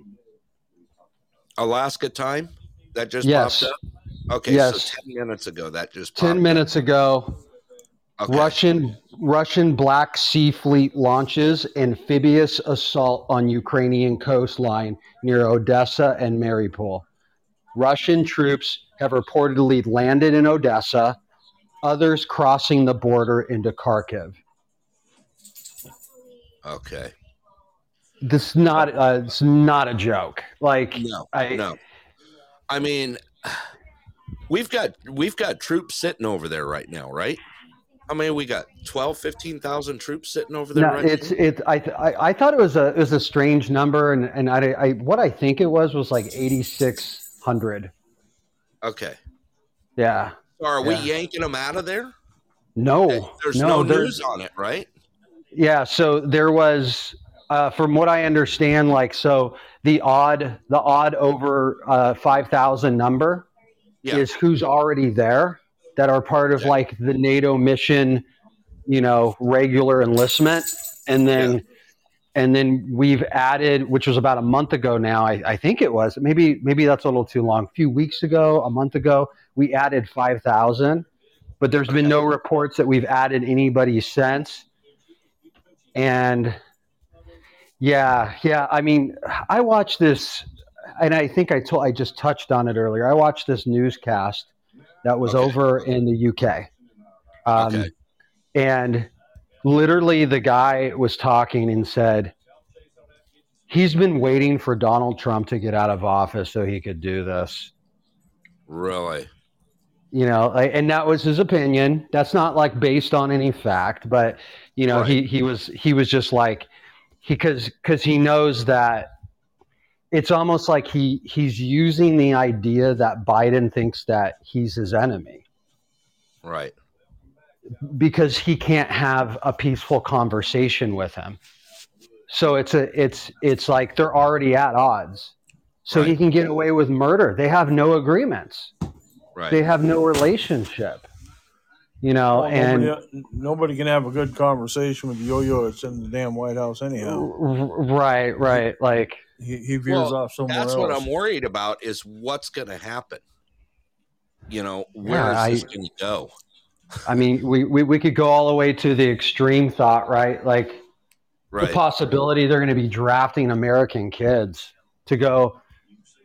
Alaska time that just Yes. popped up. Okay, Yes. so ten minutes ago that just Ten popped minutes ago, Okay. Russian Russian Black Sea Fleet launches amphibious assault on Ukrainian coastline near Odessa and Mariupol. Russian troops have reportedly landed in Odessa. Others crossing the border into Kharkiv. Okay. This is not uh, it's not a joke. Like No. I, no. I mean, we've got we've got troops sitting over there right now, right? I mean, we got 12, 15,000 troops sitting over there No, right it's now. it. I, I I thought it was a it was a strange number, and and I, I what I think it was was like eighty six hundred. Okay. Yeah. So are we Yeah. yanking them out of there? No. There's no, there- news on it, right? Yeah. So there was, uh, from what I understand, like so the odd the odd over uh, five thousand number Yeah. is who's already there that are part of Okay. like the NATO mission, you know, regular enlistment, and then. And then we've added, which was about a month ago now, I, I think it was. Maybe maybe that's a little too long. A few weeks ago, a month ago, we added five thousand, but there's been no reports that we've added anybody since. And yeah, yeah. I mean, I watched this, and I think I told I just touched on it earlier. I watched this newscast that was Okay. over in the UK, um, Okay. and literally the guy was talking and said he's been waiting for Donald Trump to get out of office so he could do this. Really? you know like, and that was his opinion that's not like based on any fact but you know he he was he was just like he because because he knows that it's almost like he he's using the idea that biden thinks that he's his enemy. Right. because he can't have a peaceful conversation with him. So it's a it's it's like they're already at odds. So he can get away with murder. They have no agreements. Right. they have no relationship you know Well, and nobody, nobody can have a good conversation with yo-yo It's in the damn White House anyhow. Right right like He, he veers Well, off somewhere That's else. what I'm worried about is what's going to happen. You know, where Yeah, is this going to go? i mean we, we we could go all the way to the extreme thought right like Right. the possibility they're going to be drafting american kids to go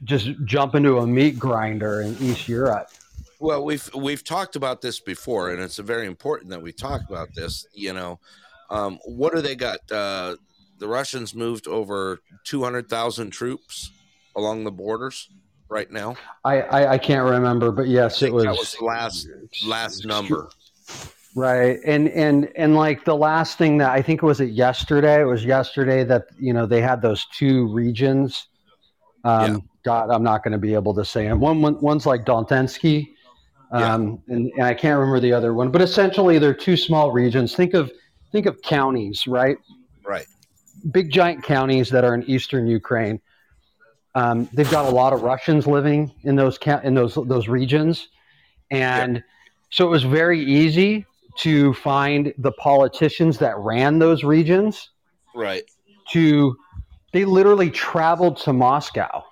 just jump into a meat grinder in east europe Well, we've we've talked about this before, and it's very important that we talk about this. You know, um, what do they got? Uh, the Russians moved over two hundred thousand troops along the borders right now. I, I i can't remember but yes it was, was the last last number. right and and and like the last thing that i think was it yesterday it was yesterday that you know they had those two regions um Yeah. god i'm not going to be able to say them one, one one's like Dontensky, Yeah. um and, and i can't remember the other one but essentially they're two small regions think of think of counties right Right. big giant counties that are in eastern ukraine um, they've got a lot of russians living in those ca- in those those regions and so it was very easy to find the politicians that ran those regions Right. to they literally traveled to Moscow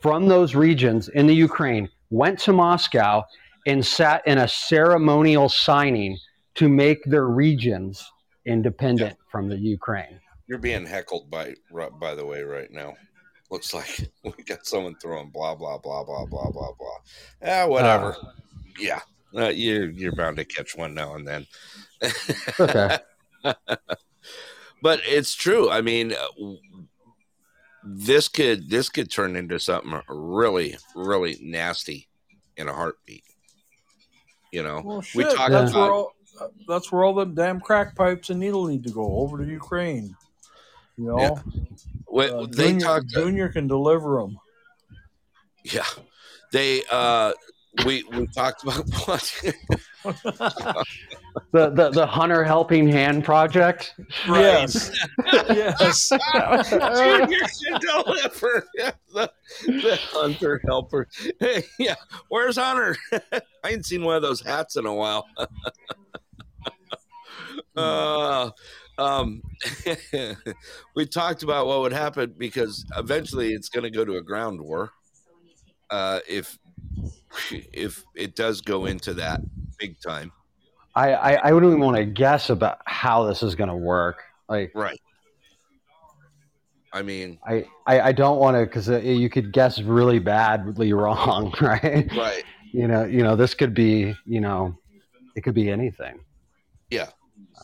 from those regions in the Ukraine, went to Moscow and sat in a ceremonial signing to make their regions independent from the Ukraine. You're being heckled by by the way right now. Looks like we got someone throwing blah blah blah blah blah blah blah. Ah, whatever. yeah, uh, you're you're bound to catch one now and then. Okay. but it's true. I mean, uh, this could this could turn into something really really nasty in a heartbeat. You know, Well, we talked that's about where all that's where all the damn crack pipes and needle need to go over to Ukraine. You know, Yeah. Uh, they Junior, talked. Junior can deliver them. Yeah, they uh, we we talked about The, the the Hunter Helping Hand project. Yes, yes. Junior should deliver the, the hunter helper. Hey, yeah, where's Hunter? I ain't seen one of those hats in a while. uh, um, we talked about what would happen because eventually it's going to go to a ground war. Uh, if if it does go into that big time, I, I, I wouldn't even want to guess about how this is going to work. Like, right? I mean, I, I, I don't want to because you could guess really badly wrong, right? right? You know, you know, this could be, you know, it could be anything. Yeah.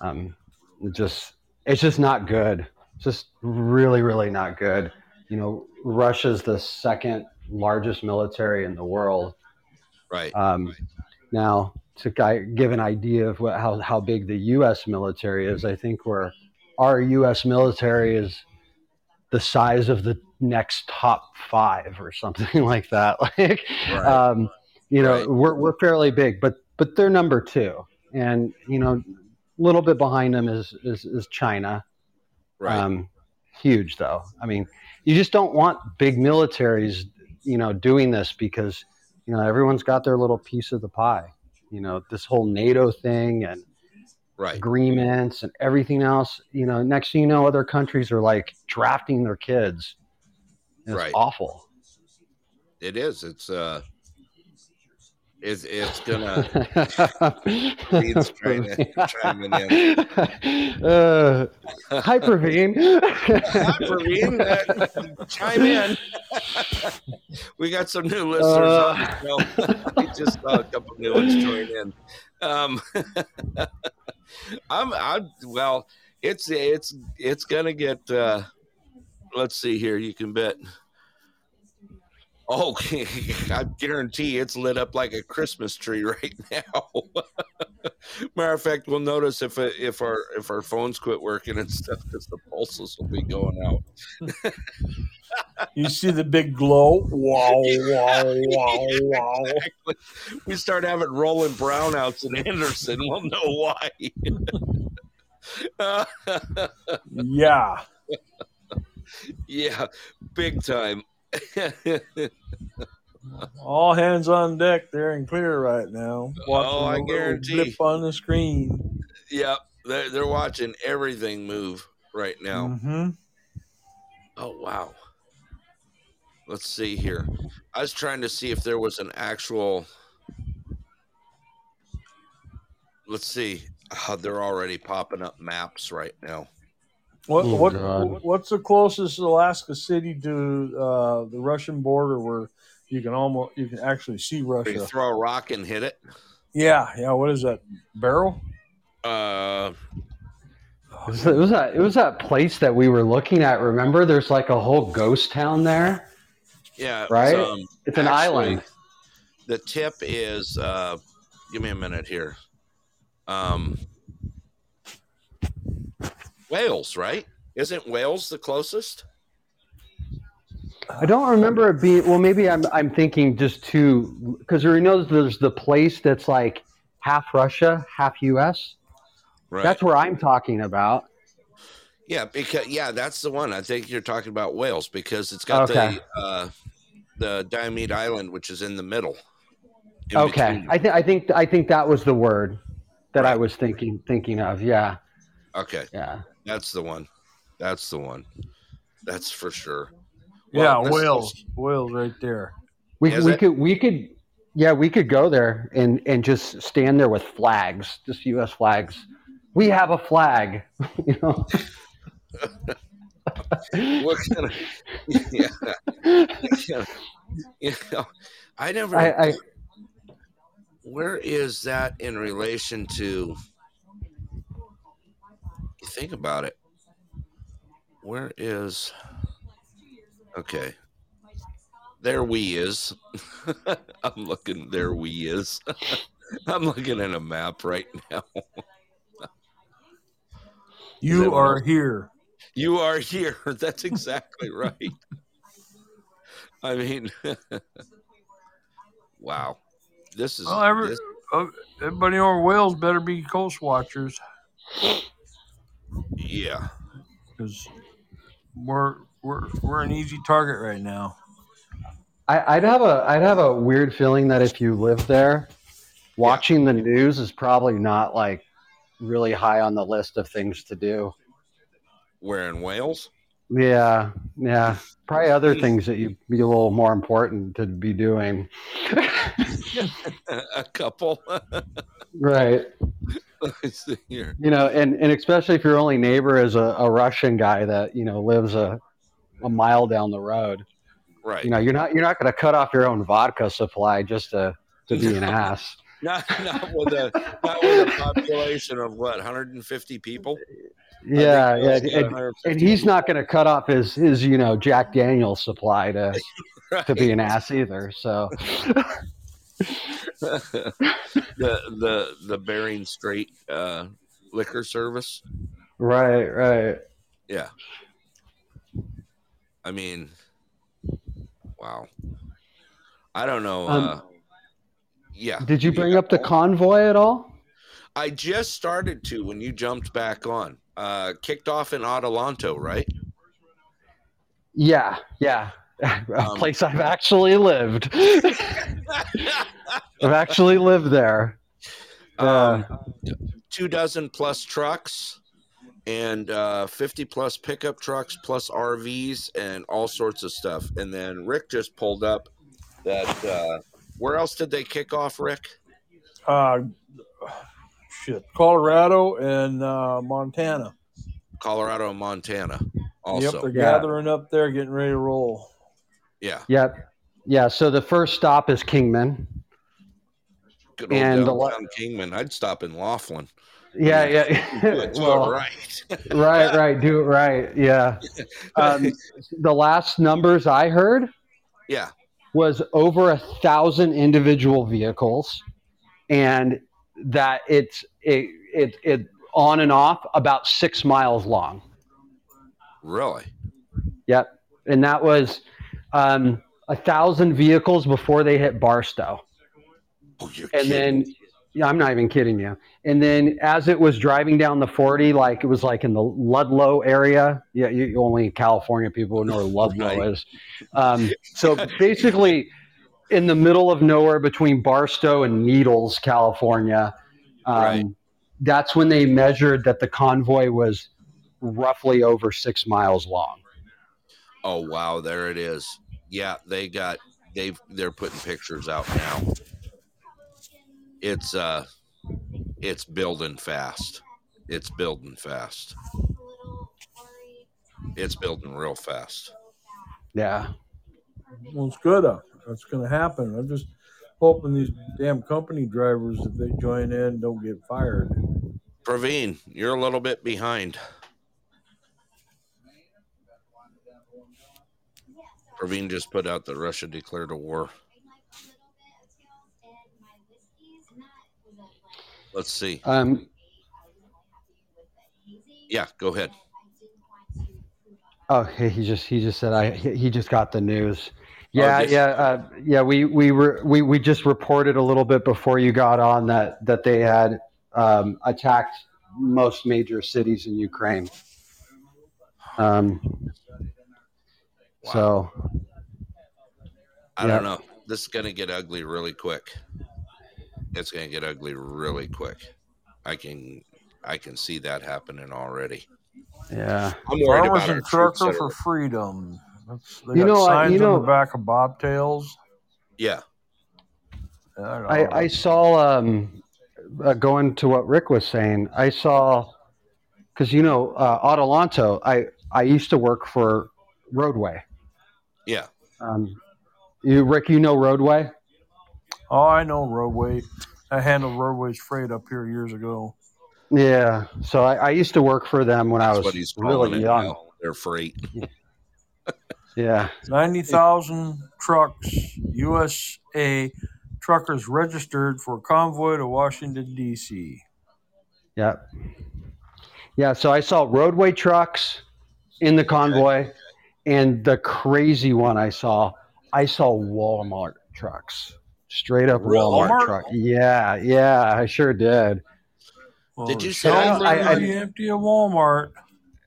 Um, it just, it's just not good. It's just really, really not good. You know, Russia's the second largest military in the world. Right. Um, now, to give an idea of what, how, how big the U.S. military is, I think we're, our U.S. military is the size of the next top five or something like that. Like, Right. um, you know, Right. we're, we're fairly big, but, but they're number two. And, you know, a little bit behind them is, is, is China. right. Um, huge though. I mean, you just don't want big militaries, you know, doing this because, you know, everyone's got their little piece of the pie. You know, this whole NATO thing and right. agreements and everything else. You know, next thing you know, other countries are like drafting their kids. It's Right. awful. It is. It's uh it's it's gonna Dean's trying to chime in. Uh, hi, Praveen. Hi, Praveen. Uh, chime in. we got some new listeners on the show. we just saw a couple new ones join in. Um I'm I'm well, it's it's it's gonna get uh let's see here, you can bet. Oh, I guarantee it's lit up like a Christmas tree right now. Matter of fact, we'll notice if uh, if our if our phones quit working and stuff, because the pulses will be going out. You see the big glow? Wow, wow, wow, wow. Exactly. We start having rolling brownouts in Anderson. We'll know why. Yeah. yeah, big time. All hands on deck there and clear right now. Oh, I little guarantee. Blip on the screen. yep, they're, they're watching everything move right now. hmm Oh wow. Let's see here. I was trying to see if there was an actual Let's see. Oh, they're already popping up maps right now. What Oh, what God. what's the closest Alaska city to uh, the Russian border where you can almost you can actually see You Russia? throw a rock and hit it. Yeah, yeah. What is that? Barrow? Uh It was, it was that it was that place that we were looking at. Remember, there's like a whole ghost town there. yeah, Right? um, It's an actually, island. The tip is uh give me a minute here. Um Wales, right? Isn't Wales the closest? I don't remember it being. Well, maybe I'm I'm thinking just too because you know there's the place that's like half Russia, half U.S. Right. That's where I'm talking about. Yeah, because yeah, that's the one. I think you're talking about Wales because it's got Okay. the uh, the Diomede Island, which is in the middle. in Okay, between. I think I think I think that was the word. that I was thinking thinking of. Yeah, Okay, yeah. That's the one. That's the one. That's for sure. yeah, Well, this- Wales, Wales, right there. We Is we it? could we could yeah we could go there and and just stand there with flags, just U.S. flags. We have a flag, you know. What kind of? Yeah. you know, I never. I, I where is that in relation to? You think about it. Where is? Okay. There we is. I'm looking. There we is. I'm looking at a map right now. You are what- here. You are here. That's exactly right. I mean, wow. This is Well, every, this- uh, everybody over Wales better be coast watchers yeah. because we're we're we're an easy target right now. I, I'd have a I'd have a weird feeling that if you live there, watching the news is probably not like really high on the list of things to do. Where in Wales? Yeah, yeah. Probably other hmm. things that you'd be a little more important to be doing. a couple. right. Let's see here. You know, and, and especially if your only neighbor is a, a Russian guy that, you know, lives a, a mile down the road. Right. You know, you're not you're not gonna cut off your own vodka supply just to, to be an ass. not not with a not with a population of what 150 people. Yeah, yeah. And, and he's not gonna cut off his his, you know, Jack Daniels supply to right. to be an ass either. So the the the Bering Strait uh, liquor service. Right, right. Yeah. I mean, wow. I don't know. Um, uh, yeah. Did you bring up the convoy at all? I just started to when you jumped back on. Uh, kicked off in Adelanto, right? Yeah, yeah. A Um, place I've actually lived. I've actually lived there. um, two dozen plus trucks and uh, 50 plus pickup trucks plus RVs and all sorts of stuff. And then Rick just pulled up that. Uh, where else did they kick off, Rick? Uh, shit, Colorado and uh, Montana. Colorado and Montana. Also, Yep, they're Yeah. gathering up there, getting ready to roll. Yeah. Yep. Yeah, so the first stop is Kingman. Good old And downtown Kingman. I'd stop in Laughlin. Yeah, yeah. It's Well, right. right, right. Do it right. Yeah. Um, the last numbers I heard yeah. was over a thousand individual vehicles, and that it's it it, it on and off about six miles long. Really? Yep, and that was um, a thousand vehicles before they hit Barstow, Oh, and kidding. then yeah, I'm not even kidding you. And then as it was driving down the 40, like it was like in the Ludlow area. Yeah, you, only California people know where Ludlow Right. is. Um, so basically, in the middle of nowhere between Barstow and Needles, California. Um, Right. That's when they measured that the convoy was roughly over six miles long. Oh wow, there it is. Yeah, they got they've they're putting pictures out now. It's uh it's building fast. It's building fast. It's building real fast. Yeah. Well, it's good. Uh, that's going to happen. I'm just hoping these damn company drivers, if they join in, don't get fired. Praveen, you're a little bit behind. Praveen just put out that Russia declared a war. Let's see. Um, Yeah, go ahead. Oh, he just he just said I he just got the news. Yeah, just- yeah, uh, yeah. We we were we we just reported a little bit before you got on that that they had um, attacked most major cities in Ukraine. Um, so I Yeah. don't know. This is going to get ugly really quick. It's going to get ugly really quick. I can I can see that happening already. Yeah. I'm worried Farmers about our and troops Trucker that for Freedom. That's, they You got know, I- signs you on know- the back of bobtails. yeah, Yeah, I, I. I saw um, uh, going to what Rick was saying. I saw because you know uh, Adelanto. I I used to work for Roadway. Yeah. Um, you Rick, you know Roadway. oh, I know Roadway. I handled Roadway's freight up here years ago. Yeah. So I, I used to work for them when I was what he's really young. now. Their freight. Yeah. 90,000 trucks, USA truckers registered for convoy to Washington, D.C. Yeah. Yeah. So I saw roadway trucks in the convoy, and the crazy one I saw, I saw Walmart trucks, straight up Walmart, Walmart? truck. Yeah. Yeah. I sure did. Well, Did you the say- shelves are I- I- empty a Walmart.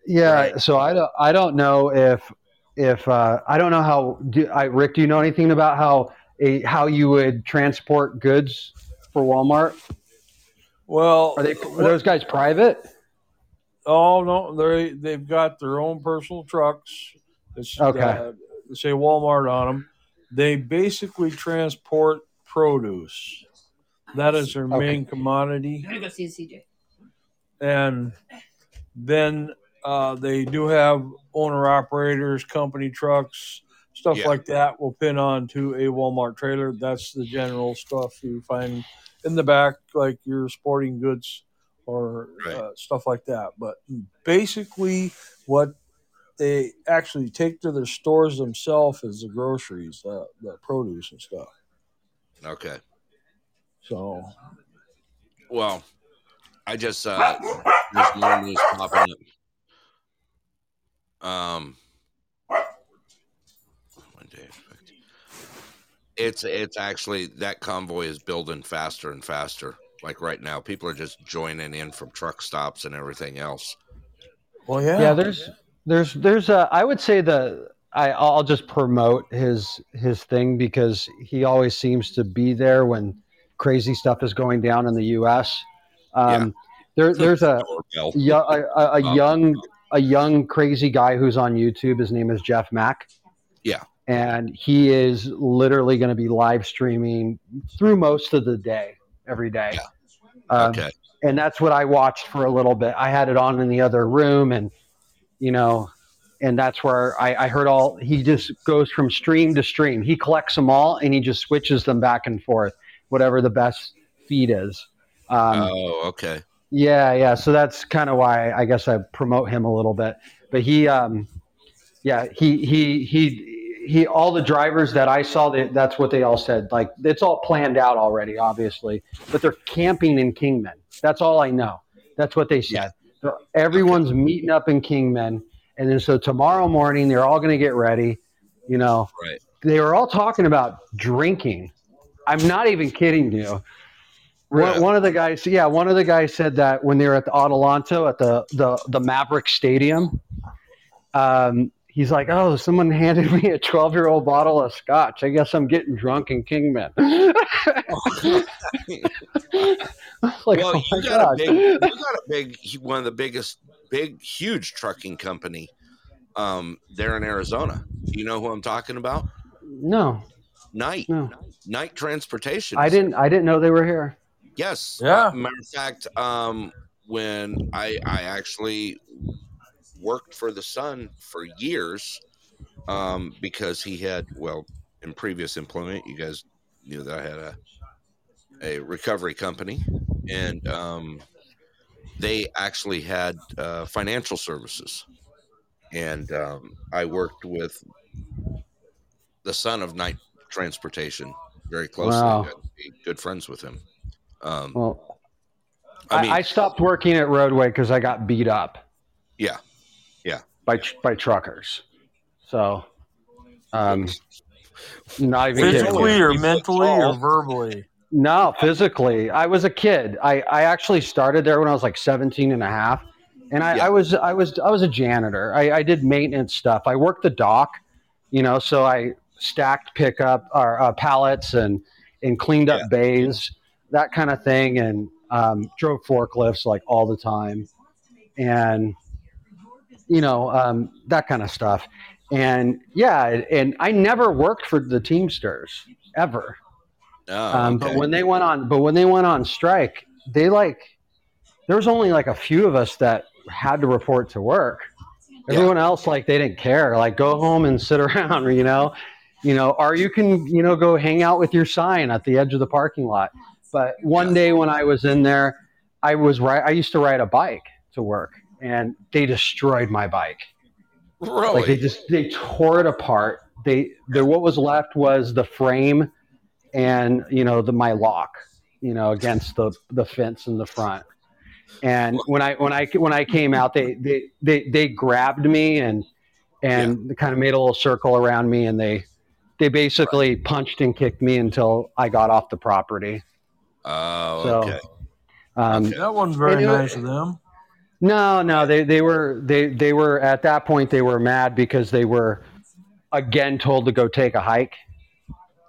Yeah. Right. So I don't. I don't know if if uh, I don't know how. Do, I Rick, do you know anything about how a how you would transport goods for Walmart? Well, Are they are those guys private? oh no, they they've got their own personal trucks. It's, Okay. uh, say Walmart on them. They basically transport produce. That is their Okay. main commodity. I'm gonna go see CJ. and then uh, they do have owner operators, company trucks, stuff Yeah. like that. Will pin on to a Walmart trailer. That's the general stuff you find in the back, like your sporting goods or Right. uh, stuff like that. But basically, what they actually take to their stores themselves as the groceries, uh, the produce and stuff. Okay. So Well, I just uh there's more news popping up. Um one day effect. it's it's actually that convoy is building faster and faster. Like right now, people are just joining in from truck stops and everything else. well, yeah, yeah there's there's there's a i would say the i i'll just promote his his thing because he always seems to be there when crazy stuff is going down in the us um there there's a a, a, a young a young crazy guy who's on youtube his name is jeff mack Yeah. and he is literally going to be live streaming through most of the day every day Yeah. Um, Okay. and that's what I watched for a little bit. I had it on in the other room, and you know, and that's where I, I heard all. He just goes from stream to stream. He collects them all, and he just switches them back and forth, whatever the best feed is. Um, oh, okay. yeah, yeah. So that's kind of why I guess I promote him a little bit. But he, um, yeah, he he he he. All the drivers that I saw, they, that's what they all said. Like it's all planned out already, obviously. But they're camping in Kingman. That's all I know. That's what they said. They're- Everyone's meeting up in Kingman, and then so tomorrow morning they're all going to get ready. You know, Right. they were all talking about drinking. I'm not even kidding you. Really? One, one of the guys, yeah, one of the guys said that when they were at the Adelanto at the the, the Maverick Stadium, um, he's like, "Oh, someone handed me a 12 year old bottle of scotch. I guess I'm getting drunk in Kingman." like, well, oh you got a big, you got a big, one of the biggest, big, huge trucking company um, there in Arizona. Do you know who I'm talking about? no, Night, no, Knight Transportation. I didn't. I didn't know they were here. Yes. Yeah. Uh, matter of fact, um, when I I actually worked for the Sun for years, um, because he had well in previous employment, you guys knew that I had a a recovery company, and um, they actually had uh, financial services, and um, I worked with the son of Knight Transportation very closely. Wow. Good friends with him. Um, Well, I I, mean, I stopped working at Roadway because I got beat up. Yeah. Yeah. By by truckers. So, um, not even physically you. or mentally or verbally. No, physically. I was a kid. I, I actually started there when I was like 17 and a half. And I, Yeah. I was I was I was a janitor. I, I did maintenance stuff. I worked the dock, you know, so I stacked pickup or uh, pallets and and cleaned up Yeah. bays, that kind of thing. And um, drove forklifts like all the time, and you know um, that kind of stuff. And yeah, and I never worked for the Teamsters ever. Oh, Um, okay. But when they went on, but when they went on strike, they like there was only like a few of us that had to report to work. Yeah. Everyone else, like they didn't care. Like go home and sit around, you know, you know, or you can, you know, go hang out with your sign at the edge of the parking lot. But one Yeah. day when I was in there, I was right. I used to ride a bike to work, and they destroyed my bike. really? Like they just they tore it apart. They the what was left was the frame and you know the my lock, you know, against the the fence in the front. And when I when I when I came out, they they they, they grabbed me and and kind of made a little circle around me, and they they basically punched and kicked me until I got off the property. oh, So, okay. Um, Okay. That wasn't very And it- nice of them. No, no, they they were they they were at that point they were mad because they were again told to go take a hike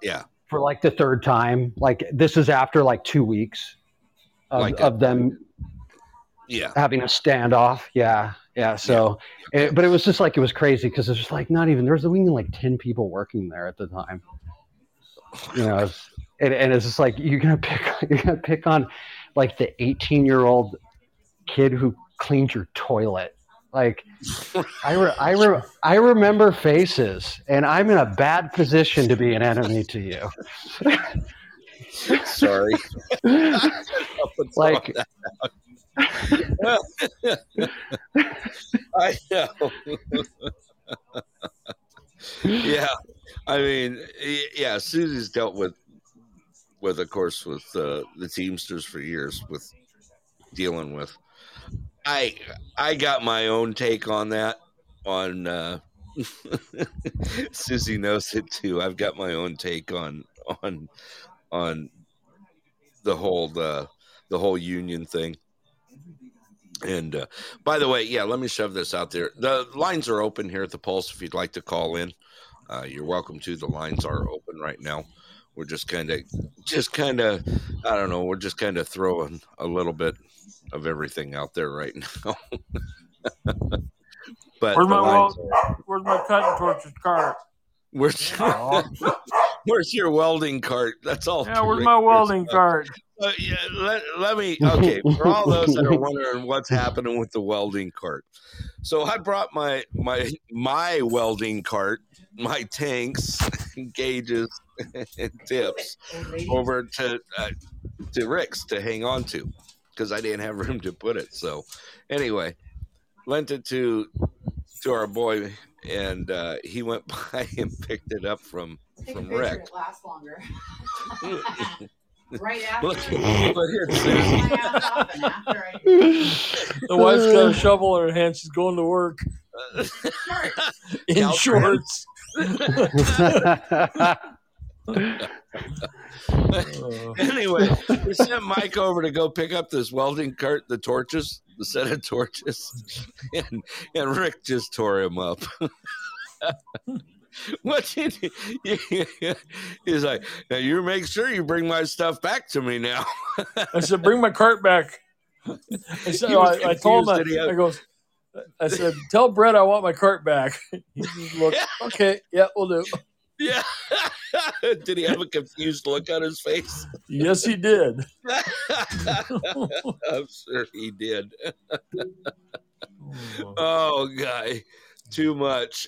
Yeah. for like the third time. Like this is after like two weeks of, Like of them Yeah. having a standoff. Yeah, yeah. So, It, but it was just like it was crazy because there's just like not even there was only like ten people working there at the time. You know, it's, and, and it's just like you're gonna pick you're gonna pick on like the 18 year old kid who cleaned your toilet. Like I re, I re, I remember faces, and I'm in a bad position to be an enemy to you. Sorry. like I know. yeah, I mean, yeah. Susie's dealt with, with of course, with uh, the Teamsters for years, with dealing with. I I got my own take on that. On uh, Susie knows it too. I've got my own take on on on the whole the the whole union thing. And uh, by the way, yeah, let me shove this out there. The lines are open here at the Pulse if you'd like to call in. Uh, you're welcome to. The lines are open right now. We're just kind of, just kind of, I don't know. We're just kind of throwing a little bit of everything out there right now. but Where's my lines wel- Where's my cutting torches cart? Where's, where's your welding cart? That's all. Yeah, where's my welding about. cart? Uh, yeah, let, let me. Okay, for all those that are wondering what's happening with the welding cart, so I brought my my my welding cart, my tanks, gauges, and tips over to uh, to Rick's to hang on to because I didn't have room to put it. So anyway, lent it to to our boy, and uh, he went by and picked it up from Take from picture, Rick. it lasts longer. right after. Look, look here, Susie. my ass off and after I The wife's got a shovel in her hand. She's going to work in shorts. Anyway, we sent Mike over to go pick up this welding cart, the torches, the set of torches, and and Rick just tore him up. what did he, he's like? Now you make sure you bring my stuff back to me now. I said, "Bring my cart back." I said, I, I told him. confused. Did he have- I goes. I said, "Tell Brett I want my cart back." He looked. Okay, yeah, we'll do. Yeah. did he have a confused look on his face? Yes, he did. I'm sure he did. Oh, oh guy, too much.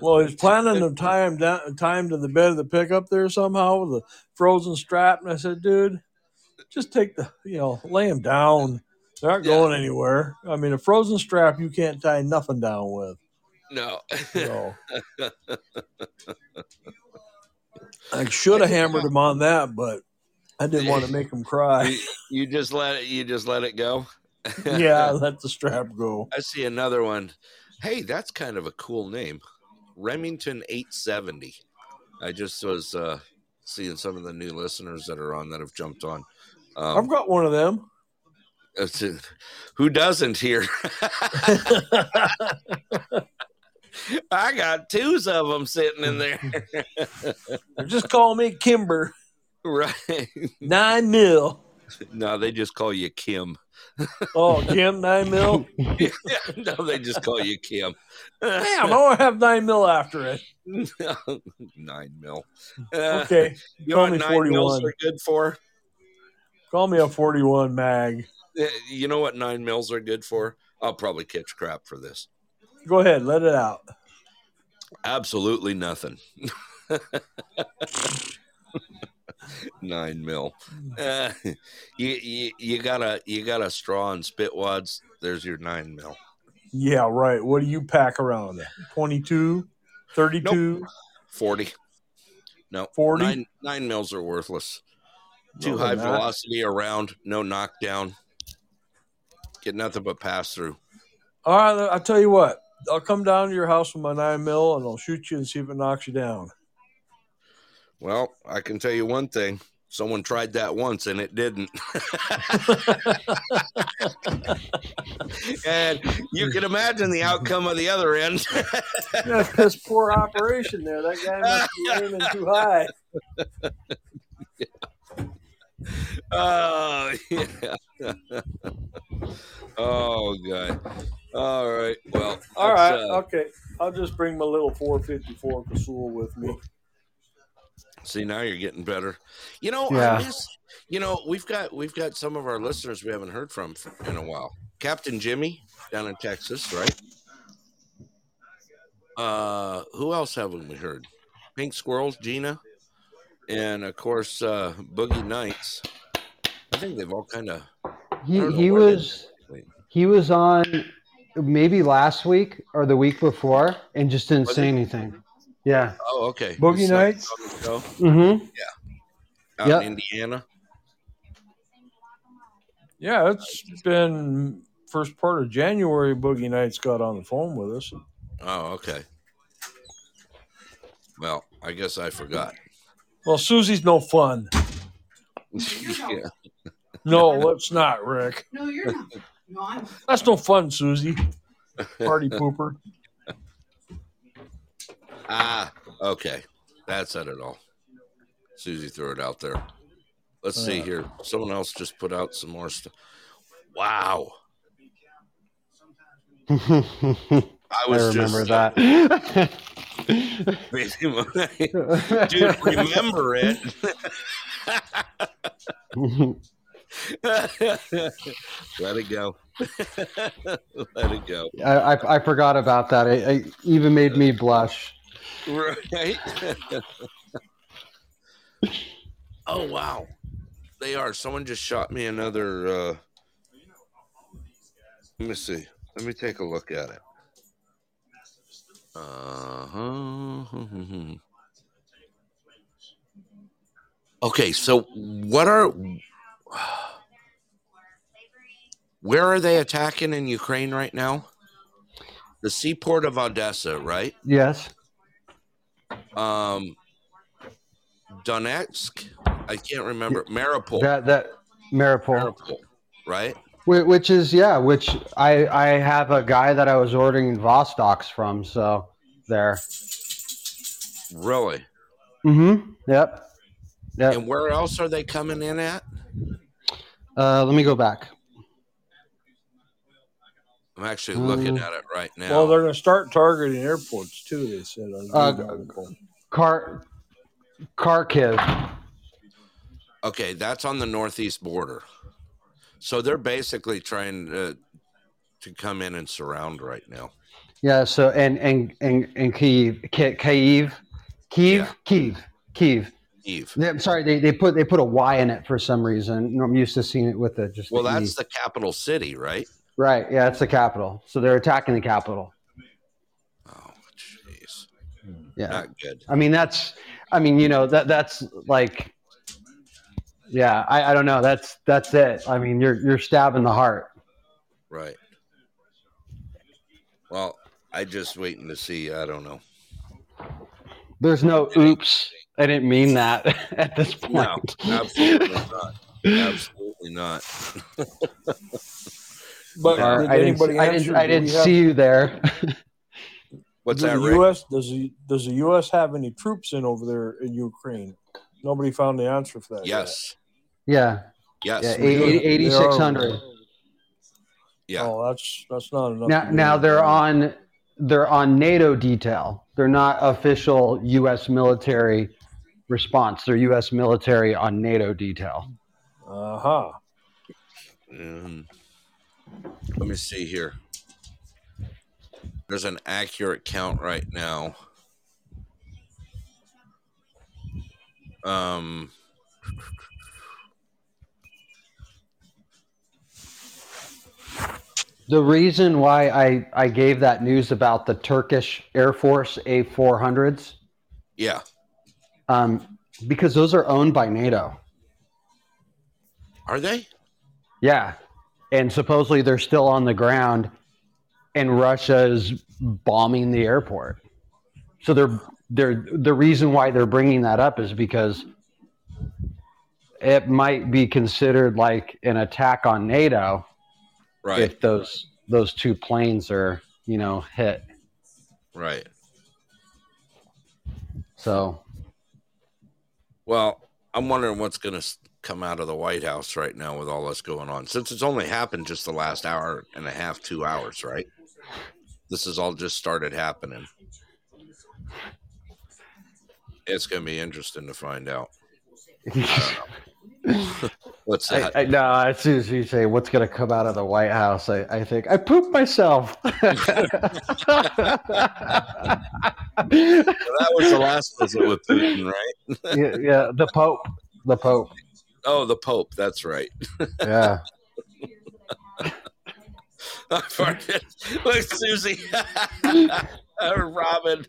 Well, he's planning to tie him down, tie him to the bed of the pickup there somehow with a frozen strap. And I said, dude, just take the, you know, lay him down. They aren't Yeah. going anywhere. I mean, a frozen strap you can't tie nothing down with. No. So I should have hammered him on that, but I didn't want to make him cry. you, you just let it. You just let it go. yeah, let the strap go. I see another one. Hey, that's kind of a cool name, Remington 870. I just was uh, seeing some of the new listeners that are on that have jumped on. I've Um, got one of them. who doesn't here? I got twos of them sitting in there. Just call me Kimber. right. Nine mil. No, they just call you Kim. Oh, Kim, nine mil. no, they just call you Kim. Damn, I want to have nine mil after it. nine mil. Uh, Okay, you know call what me nine mils are good for? call me a forty-one mag. Uh, You know what nine mils are good for? I'll probably catch crap for this. Go ahead, let it out. Absolutely nothing. nine mil. Uh, you, you you got a you got a straw and spit wads. There's your nine mil. Yeah, right. What do you pack around? 22, 32? Forty. No, 40? Nine, nine mils are worthless. Too No, high not. velocity around, no knockdown. Get nothing but pass through. All right, I'll tell you what. I'll come down to your house with my nine mil and I'll shoot you and see if it knocks you down. Well, I can tell you one thing. Someone tried that once and it didn't. and you can imagine the outcome of the other end. That's poor operation there. That guy must be aiming too high. oh, yeah. oh, God. All right. Well, All right. uh, okay. I'll just bring my little 454 Casull with me. See now you're getting better. You know, Yeah. I miss. You know, we've got we've got some of our listeners we haven't heard from for, in a while. Captain Jimmy down in Texas, right? Uh, who else haven't we heard? Pink Squirrels, Gina, and of course uh, Boogie Nights. I think they've all kind of. He he was he was on maybe last week or the week before and just didn't Was say he? anything. Yeah. Oh, okay. Boogie He's Nights? on Mm-hmm. out Yep. in Indiana. Yeah, it's been first part of January. Boogie Nights got on the phone with us. Oh, okay. Well, I guess I forgot. Well, Susie's no fun. yeah. No, it's not, Rick. No, you're not. No, I'm. That's no fun, Susie. Party pooper. Ah, okay. That said it all. Susie threw it out there. Let's see Uh. here. Someone else just put out some more stuff. Wow. I I remember just that. Dude, remember it. Let it go. Let it go. I, I, I forgot about that. It, it even made me blush. Right? oh wow. They are. Someone just shot me another uh let me see. Let me take a look at it. Uh-huh. Okay, so what are where are they attacking in Ukraine right now? The seaport of Odessa, right? Yes. um Donetsk. I can't remember Mariupol. That that Maripol. Mariupol, right? Whi- Which is yeah, which I I have a guy that I was ordering Vostoks from, so there. Really? Mm-hmm. Yep. Yep. And where else are they coming in at? Uh, let me go back. I'm actually looking Um, at it right now. Well, they're going to start targeting airports too. They said on Uh, article. Car Kharkiv. okay, that's on the northeast border. So they're basically trying to, to come in and surround right now. Yeah. So and and and and Kiev, Ki- Kyiv, Kiev, Yeah. Kiev, Kiev. Eve. Yeah, I'm sorry, they, they put they put a Y in it for some reason. I'm used to seeing it with the just. Well, the that's E. the capital city, right? right. Yeah, it's the capital. So they're attacking the capital. Oh, jeez. Hmm. Yeah. Not good. I mean, that's. I mean, you know that that's like. Yeah, I, I don't know. That's that's it. I mean, you're you're stabbing the heart. Right. Well, I just waiting to see. I don't know. There's no oops. I didn't mean that at this point. No, absolutely not. Absolutely not. But Or did I didn't, anybody I didn't, I didn't have- see you there. What's does that, the U.S. does the does the U.S. have any troops in over there in Ukraine? Nobody found the answer for that. yet. Yes. yeah, Yes. Yeah, we do. eight- 8600. yeah. Oh, that's that's not enough. Now, now they're on they're on NATO detail. They're not official U.S. military response. They're U.S. military on NATO detail. Uh huh. Mhm. Let me see here. There's an accurate count right now. Um, The reason why I, I gave that news about the Turkish Air Force A400s, yeah. Um, because those are owned by NATO. Are they? Yeah. And supposedly they're still on the ground and Russia is bombing the airport. So they're they're the reason why they're bringing that up is because it might be considered like an attack on NATO Right. if those those two planes are, you know, hit. Right. So Well, I'm wondering what's going to come out of the White House right now with all this going on. Since it's only happened just the last hour and a half, two hours, right? This has all just started happening. It's going to be interesting to find out. What's I, that? I, no, as soon as you say what's going to come out of the White House, I, I think I pooped myself. that was the last visit with Putin, right? yeah, yeah, the Pope, the Pope. Oh, the Pope. That's right. Yeah, I. Look, Susie. Uh, Robin.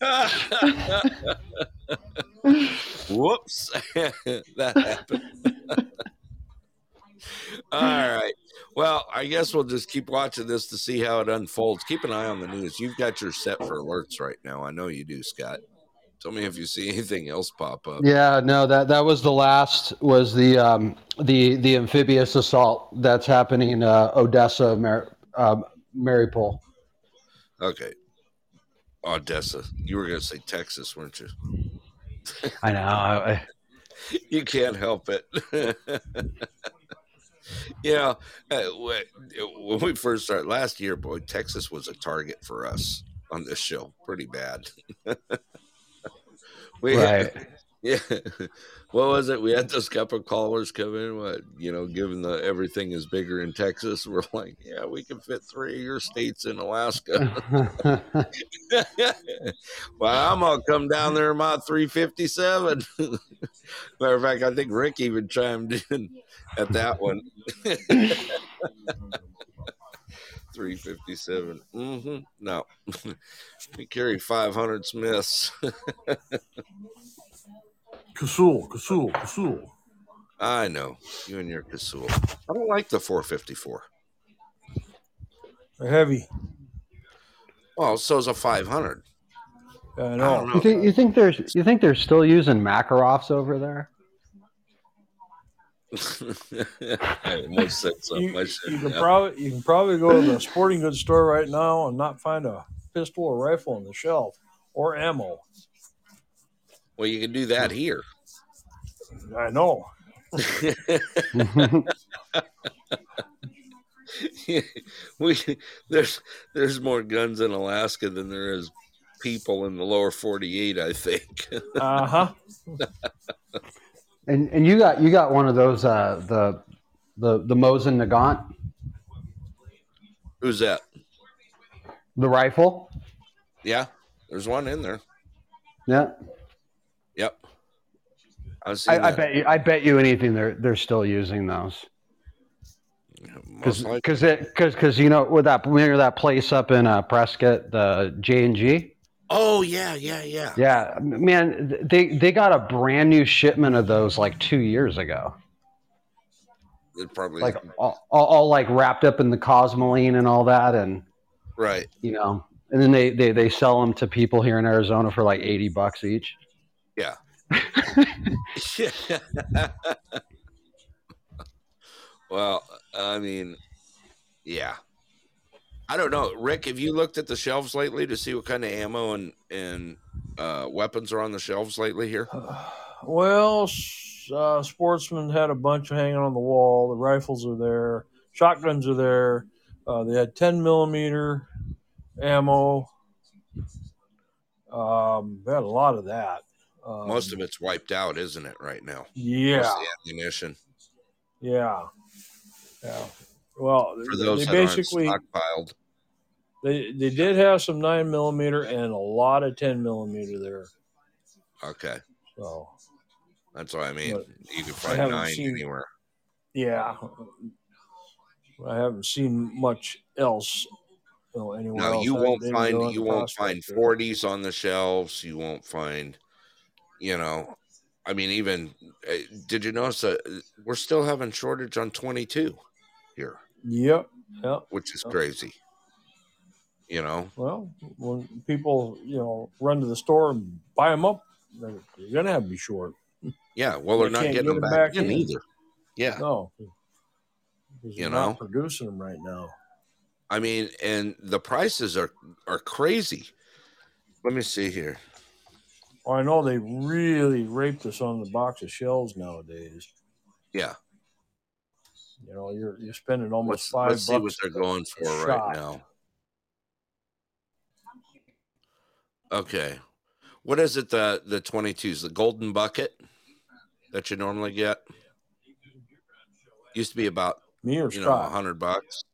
Whoops. that happened. All right. Well, I guess we'll just keep watching this to see how it unfolds. Keep an eye on the news. You've got your set for alerts right now. I know you do, Scott. Tell me if you see anything else pop up. yeah. No, that that was the last. Was the um the the amphibious assault that's happening uh, Odessa, Mar- um, Mariupol. Okay. Odessa. You were going to say Texas, weren't you? I know. I, you can't help it. you know, uh, when we first started last year, boy, Texas was a target for us on this show. Pretty bad. we right. yeah. What was it? We had those couple callers come in. What you know, given the everything is bigger in Texas, we're like, yeah, we can fit three of your states in Alaska. well, I'm gonna come down there in my 357. Matter of fact, I think Rick even chimed in at that one. 357. Mm-hmm. No, we carry 500 Smiths. Casull, Casull, Casull. I know you and your Casull. I don't like the 454. They're heavy. Well, so's a 500. Yeah, I I know. don't know. you think you think there's you think they're still using Makarovs over there? I almost said something. You, I you can have. probably you can probably go to the sporting goods store right now and not find a pistol or rifle on the shelf or ammo. Well, you can do that here. I know. we there's there's more guns in Alaska than there is people in the lower 48. I think. Uh huh. and and you got you got one of those uh, the the the Mosin Nagant Who's that? the rifle. Yeah, there's one in there. Yeah, Yep. I, I bet you I bet you anything they're they're still using those. Because because because you know with that remember that place up in uh, Prescott the J and G Oh yeah, yeah, yeah. yeah man they they got a brand new shipment of those like two years ago It probably like all, all, all like wrapped up in the cosmoline and all that and right. you know and then they they, they sell them to people here in Arizona for like eighty bucks each Yeah. well, I mean, yeah. I don't know, Rick. Have you looked at the shelves lately to see what kind of ammo and and uh, weapons are on the shelves lately here? Well, uh, Sportsman had a bunch hanging on the wall. The rifles are there. Shotguns are there. Uh, they had 10 millimeter ammo. Um, they had a lot of that. Um, Most of it's wiped out, isn't it, right now? Yeah. Most of the ammunition Yeah. Yeah. Well, for they- those they that basically aren't stockpiled. they they did have some nine millimeter and a lot of ten millimeter there. Okay, So that's what I mean. You can find nine seen- anywhere. yeah, I haven't seen much else. You know, anywhere No, else. you I won't find you won't find forties on the shelves. You won't find, you know, I mean, even uh, did you notice that we're still having shortage on twenty two here, Yep. Yep. which is Yep. crazy. You know, Well, when people you know run to the store and buy them up, they're, they're gonna have to be short. yeah. Well, they're They not getting get them 'em back, back in in. either. Yeah, No, You know? producing them right now. I mean, and the prices are are crazy. Let me see here. Well, I know they really raped us on the box of shells nowadays. Yeah, You know, you're you're spending almost let's, five let's see what they're going for a right now. Okay, what is it? The the twenty twos, the golden bucket that you normally get. Used to be about Me or you know a hundred bucks.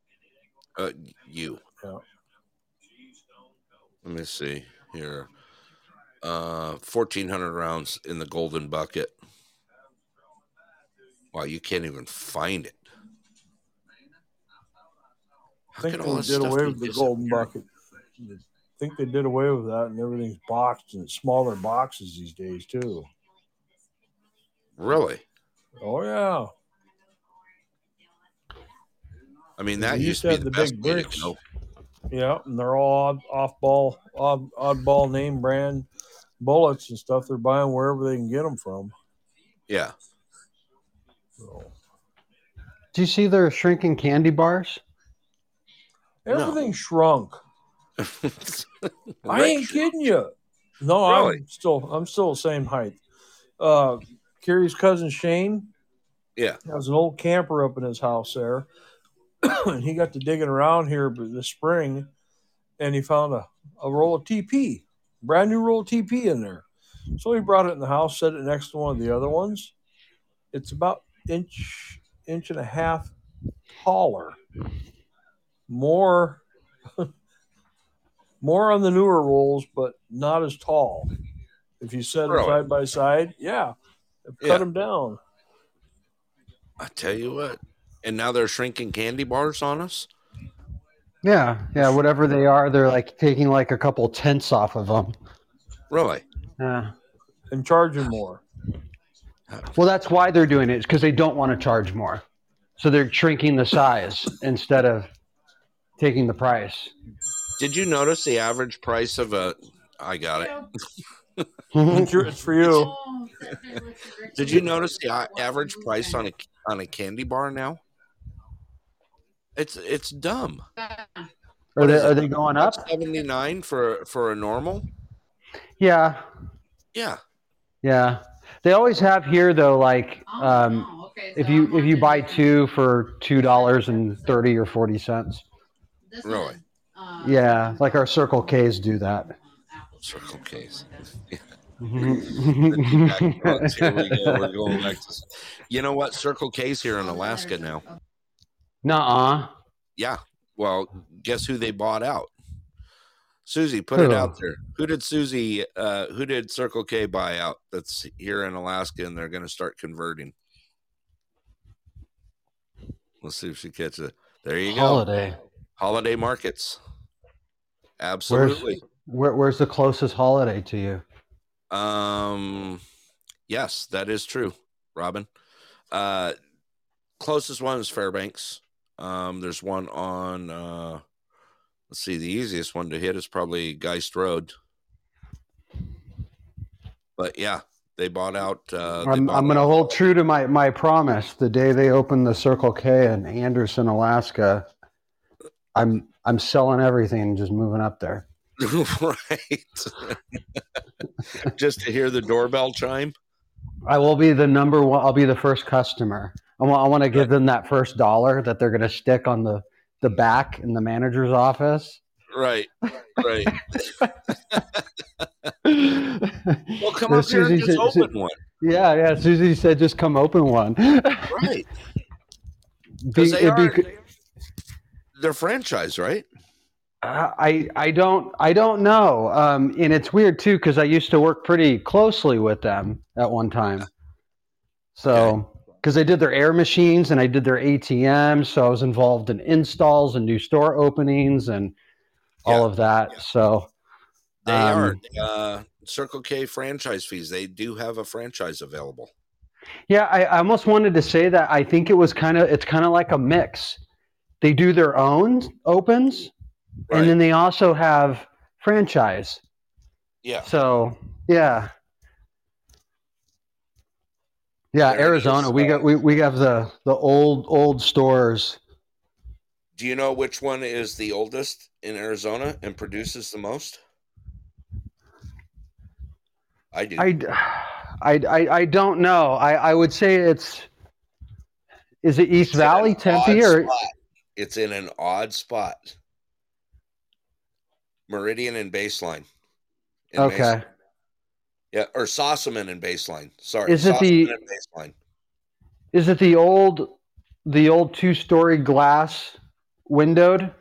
Uh, you. Yeah. Let me see here. Uh, fourteen hundred rounds in the golden bucket. Wow, you can't even find it. I think they did away with the golden bucket. I think they did away with that, and everything's boxed in smaller boxes these days too. Really? Oh yeah, I mean, that used used to be the the best big way to bricks. go. yeah, and they're all off-ball, odd, oddball name brand bullets and stuff. They're buying wherever they can get them from. Yeah. So Do you see their shrinking candy bars? No. everything shrunk. I ain't Rex- kidding you. No, Really? I'm still I'm still the same height. Uh Carrie's cousin Shane Yeah. has an old camper up in his house there. and he got to digging around here this spring and he found a, a roll of TP, brand new roll TP in there. So he brought it in the house, set it next to one of the other ones. It's about inch inch and a half taller. More more on the newer rolls, but not as tall. If you set them Really? side by side, yeah, cut Yeah. them down. I tell you what. And now they're shrinking candy bars on us. Yeah, yeah, whatever they are, they're like taking like a couple tenths off of them. Really? Yeah. and charging more. Well, that's why they're doing it, because they don't want to charge more. So they're shrinking the size instead of taking the price. Did you notice the average price of a? I got it. Mm-hmm. It's, for you. Oh, Did you notice the average price on a on a candy bar now? It's it's dumb. Are they is are they going up? Seventy nine for for a normal. Yeah, Yeah. yeah. They always have here though, like Oh, um, if you if you buy two for two dollars and thirty or forty cents. Really? uh, Yeah, like our Circle K's do that. Circle case. We go. We're going back to. You know what? Circle K's here in Alaska now. Nuh-uh. Yeah. Well, guess who they bought out? Susie, put it out there. Who did Susie? Uh, who did Circle K buy out? That's here in Alaska, and they're going to start converting. Let's see if she catches it. There you go. Holiday. Holiday markets. Absolutely. Where, where's the closest holiday to you? Um, yes, that is true, Robin. Uh, closest one is Fairbanks. Um, there's one on. Uh, let's see, the easiest one to hit is probably Geist Road. But yeah, they bought out. Uh, they I'm, I'm going to hold true to my, my promise. The day they open the Circle K in Anderson, Alaska, I'm I'm selling everything and just moving up there. right. Just to hear the doorbell chime. I will be the number one. I'll be the first customer. I want. I want to give them that first dollar that they're going to stick on the the back in the manager's office. Right, right. well, come up here and just open one. Yeah, yeah. Susie said, "Just come open one." Right. Be- Because they it'd be are, they're franchise, right? Uh, I I don't I don't know, um, and it's weird too because I used to work pretty closely with them at one time. So because they did their air machines and I did their ATMs, so I was involved in installs and new store openings and all of that. yeah. So They Um, are. Uh, Circle K franchise fees. They do have a franchise available. yeah, I, I almost wanted to say that I think it was kind of it's kind of like a mix. They do their own opens, Right. and then they also have franchise. yeah. So yeah, yeah. Arizona, we got we, we have the the old old stores. Do you know which one is the oldest in Arizona and produces the most? I do. I, I, I, I don't know. I, I would say it's is it East It's Valley, Tempe, or spot. it's in an odd spot. Meridian and Baseline. in okay? Yeah, or Sossaman and Baseline. Sorry, Is it the- Baseline? Is it the old the old two story glass windowed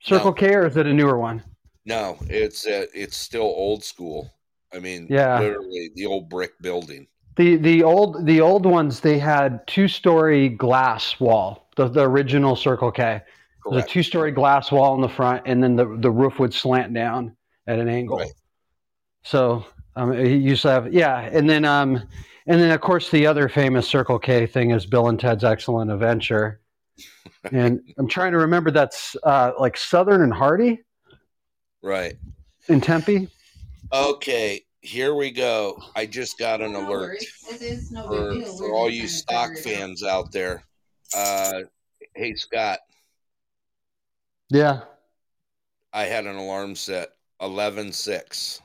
Circle No. K, or is it a newer one? No, it's uh, it's still old school. I mean, Yeah. literally the old brick building. The the old the old ones they had two story glass wall. The the original Circle K. There's a two story glass wall in the front, and then the the roof would slant down at an angle. Right. So um, he used to have yeah, and then um, and then of course the other famous Circle K thing is Bill and Ted's Excellent Adventure, and I'm trying to remember that's uh, like Southern and Hardy Right. in Tempe. Okay, here we go. I just got an No alert worries. This is no big for, deal. for all you stock figure out. fans out there. Uh, hey Scott, Yeah. I had an alarm set eleven six.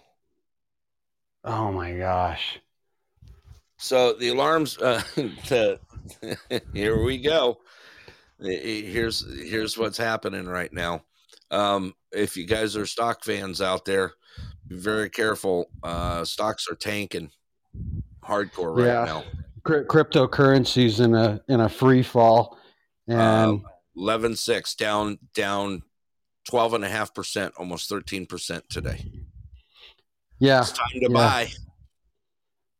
Oh my gosh. So the alarms. Uh, the, here we go. Here's here's what's happening right now. Um, if you guys are stock fans out there, be very careful. Uh, stocks are tanking hardcore right Yeah. now. Cry- cryptocurrencies in a in a free fall, and Um, 11 6 down down 12 and a half percent almost 13 percent today yeah, it's time to Yeah. buy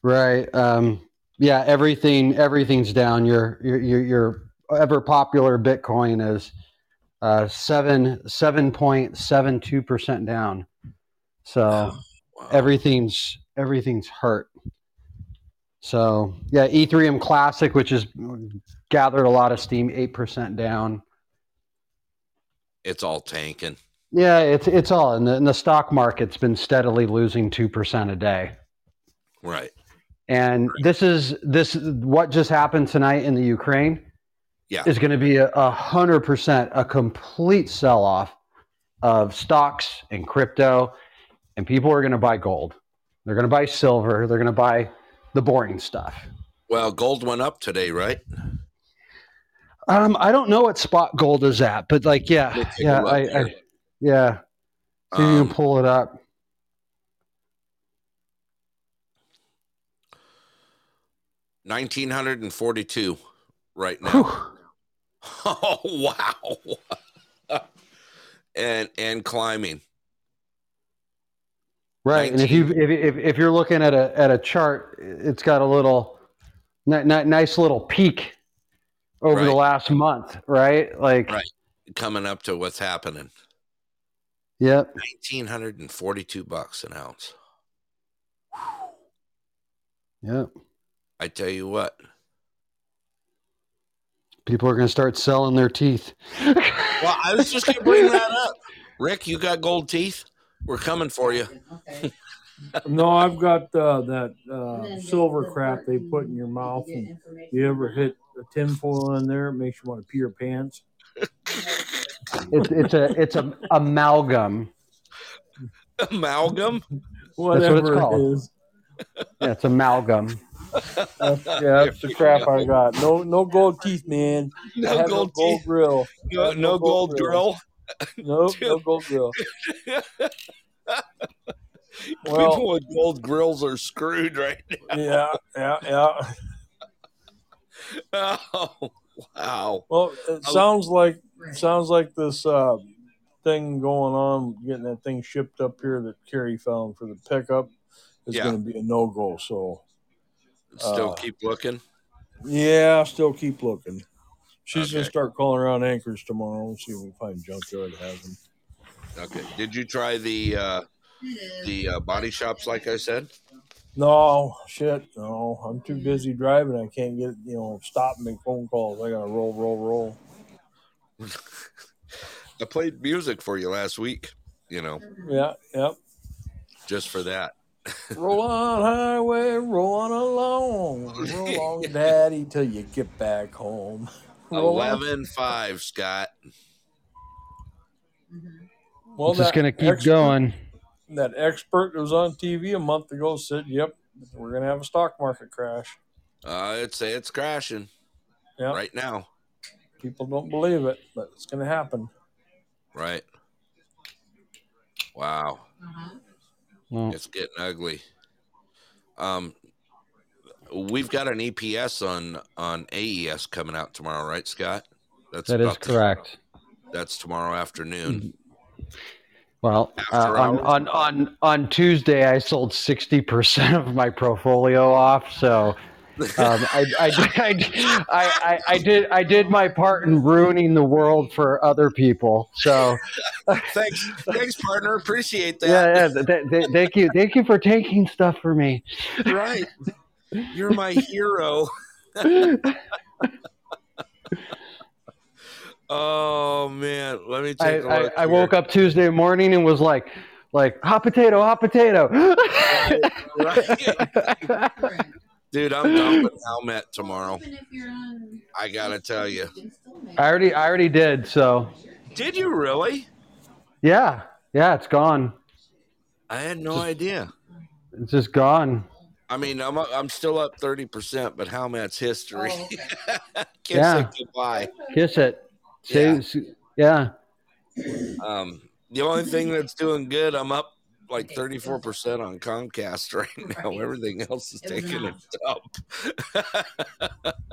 right. Um, yeah, everything everything's down. Your your your, your ever popular Bitcoin is uh, seven seven point seven two percent down. So Wow. everything's everything's hurt. So yeah, Ethereum Classic, which has gathered a lot of steam, eight percent down. it's all tanking Yeah, it's it's all in the, in the stock market's been steadily losing two percent a day, right. And this is this what just happened tonight in the Ukraine yeah. is going to be a a hundred percent a complete sell off of stocks and crypto, and people are going to buy gold, they're going to buy silver, they're going to buy the boring stuff. well gold went up today right? Um, I don't know what spot gold is at, but like, yeah, yeah, I. I yeah. See you Um, can pull it up. Nineteen hundred and forty-two right now. Whew. Oh wow! and and climbing. Right, and if you if, if if you're looking at a at a chart, it's got a little ni- ni- nice little peak over the last month, right? Like, Right. Coming up to what's happening. Yep, Nineteen hundred and forty-two bucks an ounce. yep. I tell you what. People are going to start selling their teeth. Well, I was just going to bring that up. Rick, you got gold teeth? We're coming for you. Okay. No, I've got uh, that uh, silver the- the crap they put in your mouth, get and you ever hit a tinfoil in there, it makes you want to pee your pants. It's it's a it's a amalgam. Amalgam? what it's Whatever called. it is. Yeah, it's amalgam. That's- yeah, that's the crap I got. No, no gold teeth, man. No have gold no gold teeth. grill. No, have no gold grill. Nope, no gold grill. People with gold grills are screwed right now. yeah, yeah, yeah. Oh, wow. Well, it sounds like sounds like this uh, thing going on, getting that thing shipped up here that Kerry found for the pickup is Yeah. going to be a no go. So Still Uh, keep looking. yeah, still keep looking. She's Okay. gonna start calling around Anchorage tomorrow and see if we can find junkyard that has them. Okay. Did you try the uh, the uh, body shops like I said? No, shit, no. I'm too busy driving. I can't get you know stop and make phone calls. I gotta roll, roll, roll. I played music for you last week. You know, Yeah, yep. just for that. roll on highway, roll on along, roll on, daddy, till you get back home. Roll on. Eleven five, Scott. Well, it's just gonna keep expert- going. That expert that was on TV a month ago said, "Yep, we're gonna have a stock market crash." Uh, I'd say it's crashing Yeah, right now. People don't believe it, but it's gonna happen. Right. Wow. Well, It's getting ugly. Um, we've got an EPS on on AES coming out tomorrow, right, Scott? That's that is about the- correct. that's tomorrow afternoon. Well, uh, on, on on on Tuesday, I sold sixty percent of my portfolio off. So um, I, I, I, I, I, I did I did my part in ruining the world for other people. So thanks, thanks, partner. Appreciate that. yeah, yeah th- th- thank you, thank you for taking stuff for me. Right. You're my hero. Oh man, let me I, take I. I woke up Tuesday morning and was like, like hot potato, hot potato. Right. Dude, I'm done with Helmet tomorrow. Even if you're on, I gotta tell you. you can still make I already I already did. So Did you really? yeah, yeah, it's gone. I had no idea. It's just gone. I mean, I'm I'm still up thirty percent, but Helmet's history. Oh, okay. Can't Yeah. say goodbye. Kiss it. Yeah. Yeah. Um, the only thing that's doing good, I'm up like 34% on Comcast right now. Right. Everything else is It taking a enough. dump.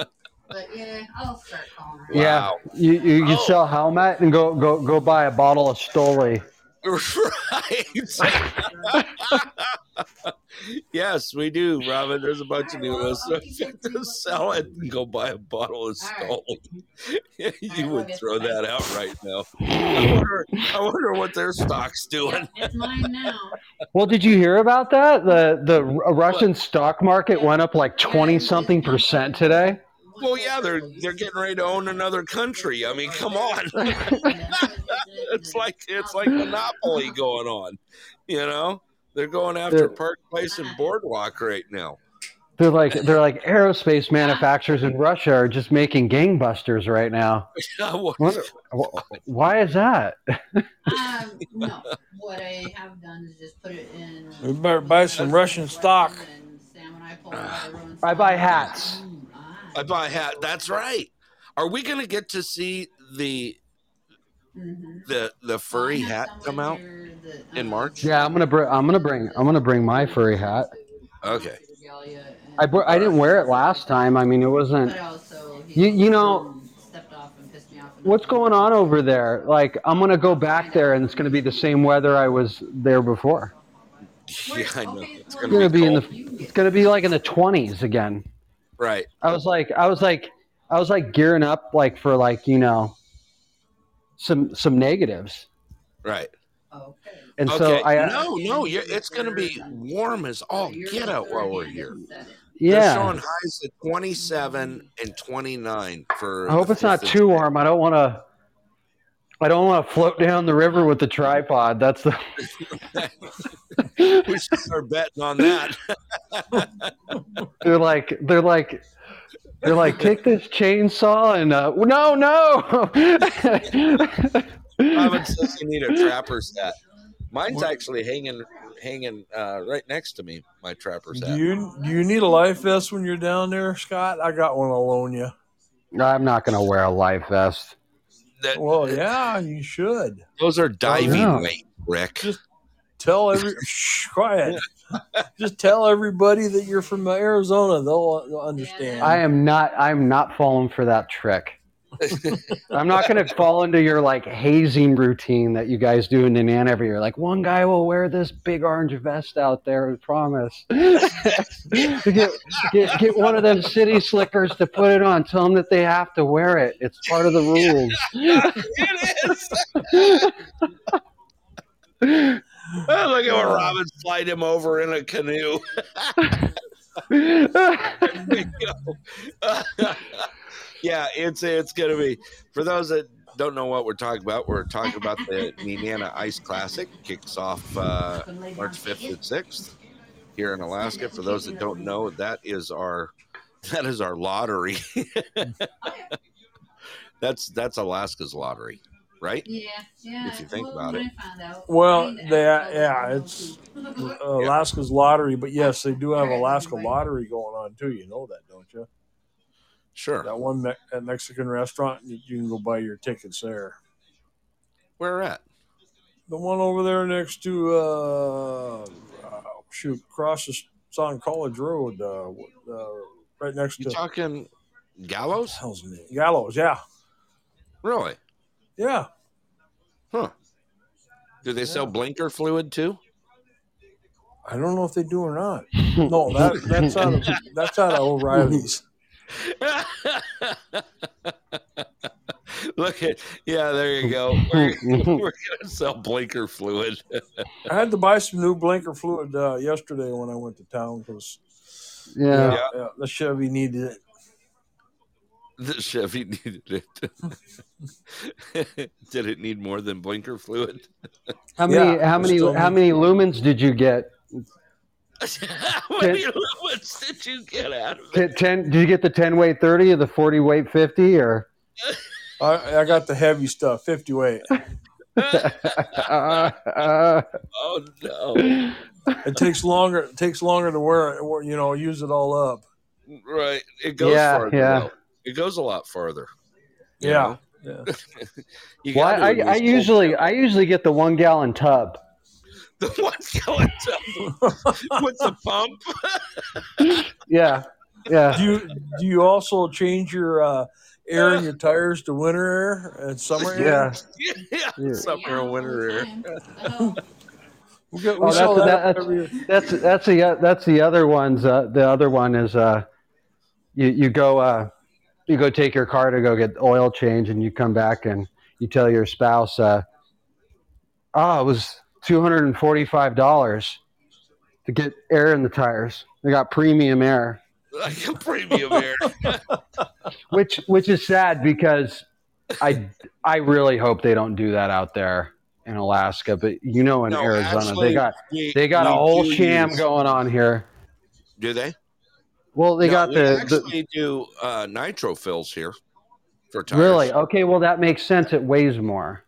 But yeah, I'll start calling her. Yeah. Wow. You you, you Oh. sell helmet and go go go buy a bottle of Stoli. Right. yes, we do, Robin. There's a bunch of new listeners. Just sell it and go buy a bottle of All Stoli. you would throw that out right now. I wonder, I wonder what their stock's doing. Yep, it's mine now. Well, did you hear about that? The the Russian stock market went up like twenty something percent today. Well, yeah, they're they're getting ready to own another country. I mean, come on. it's like it's like monopoly going on. You know, they're going after Yeah. Park Place and Boardwalk right now. They're like they're like aerospace manufacturers in Russia are just making gangbusters right now. What- Wonder- Why is that? Um, no. What I have done is just put it in. We better buy some Russian stock. And Sam and I pull out I buy stock. hats. Ooh. I buy a hat. That's right. Are we going to get to see the Mhm. the the furry hat come out? here that, in um, March? Yeah, I'm gonna bring I'm gonna bring I'm gonna bring my furry hat. Okay. I br- I didn't wear it last time. I mean, it wasn't. But also, he's You- you know- stepped off and pissed me off. What's going on over there? Like, I'm gonna go back there, and it's gonna be the same weather I was there before. Yeah, I know. It's It's going gonna be be in the. It's gonna be like in the 20s again. Right. I was like, I was like, I was like gearing up like for like you know, some some negatives, Right. Okay. and Okay. so I no, no. You're, it's going to be warm as all get out while we're here. Yeah. They're showing highs at 27 and 29 for. I hope it's not 5th of too warm. I don't want to. I don't want to float down the river with the tripod. That's the. we should start betting on that. They're like they're like they're like take this chainsaw and uh no no. Robin says you need a trapper set. Mine's actually hanging hanging uh, right next to me. My trapper's Do you do you need a life vest when you're down there, Scott? I got one. I'll loan you. I'm not going to wear a life vest. That- Well, yeah, you should. those are diving yeah. weight, Rick. Just tell every shh, quiet. Just tell everybody that you're from Arizona. They'll, they'll understand. I am not. I'm not falling for that trick. I'm not going to fall into your like hazing routine that you guys do in Nenana every year. Like one guy will wear this big orange vest out there. I promise. get, get get one of them city slickers to put it on. Tell them that they have to wear it. It's part of the rules. it is. Oh, look at what Robin slide him over in a canoe. There you go. yeah, it's it's gonna be for those that don't know what we're talking about. We're talking about the Nenana Ice Classic kicks off uh, March fifth and sixth here in Alaska. For those that don't know, that is our that is our lottery. that's that's Alaska's lottery, right? Yeah, yeah. If you think well, about it. I found out, Well, I they, yeah, it's Alaska's lottery, but yes, they do have Alaska lottery going on too. You know that, don't you? Sure. That one Me- at Mexican restaurant, you, you can go buy your tickets there. Where at? The one over there next to uh, uh shoot, across the, it's on College Road, uh, uh, right next to You talking Gallows? hell's the? Gallows. Yeah, Really? Yeah. Huh. Do they sell blinker fluid too? I don't know if they do or not. No, that that's out of that's out of O'Reilly's. Look at yeah, there you go. We're, we're gonna sell blinker fluid. I had to buy some new blinker fluid uh, yesterday when I went to town because yeah. yeah, the Chevy needed it. The Chevy needed it. Did it need more than blinker fluid? How many? Yeah, how many? How needs- many lumens did you get? How many lumens did you get out of it? Ten, ten- did you get the ten weight thirty or the forty weight fifty or? I, I got the heavy stuff, fifty weight. Uh, uh, Oh no! It takes longer. It takes longer to wear it. You know, use it all up. Right, it goes Yeah, farther. yeah. though. It goes a lot farther. you Yeah. know? Yeah. Well, gotta I, use I cold usually I usually get the one gallon tub. the one gallon tub with the pump. Yeah, yeah. Do you do you also change your uh, air in your tires to winter air and summer air? Yeah. yeah, Yeah. summer and winter air. Oh, We, got, we Oh, that's- that that's- That's that's the that's the other ones. Uh, the other one is uh, you you go uh, you go take your car to go get oil change, and you come back and you tell your spouse, uh, oh, it was two hundred and forty five dollars to get air in the tires. They got premium air, Like a premium air. which which is sad because I I really hope they don't do that out there in Alaska. But you know, in No, Arizona, actually, they got we- they got a whole sham use- going on here. Do they? Well, they No, got the, the actually do uh, nitro fills here for tires. Really? Okay, well that makes sense. It weighs more.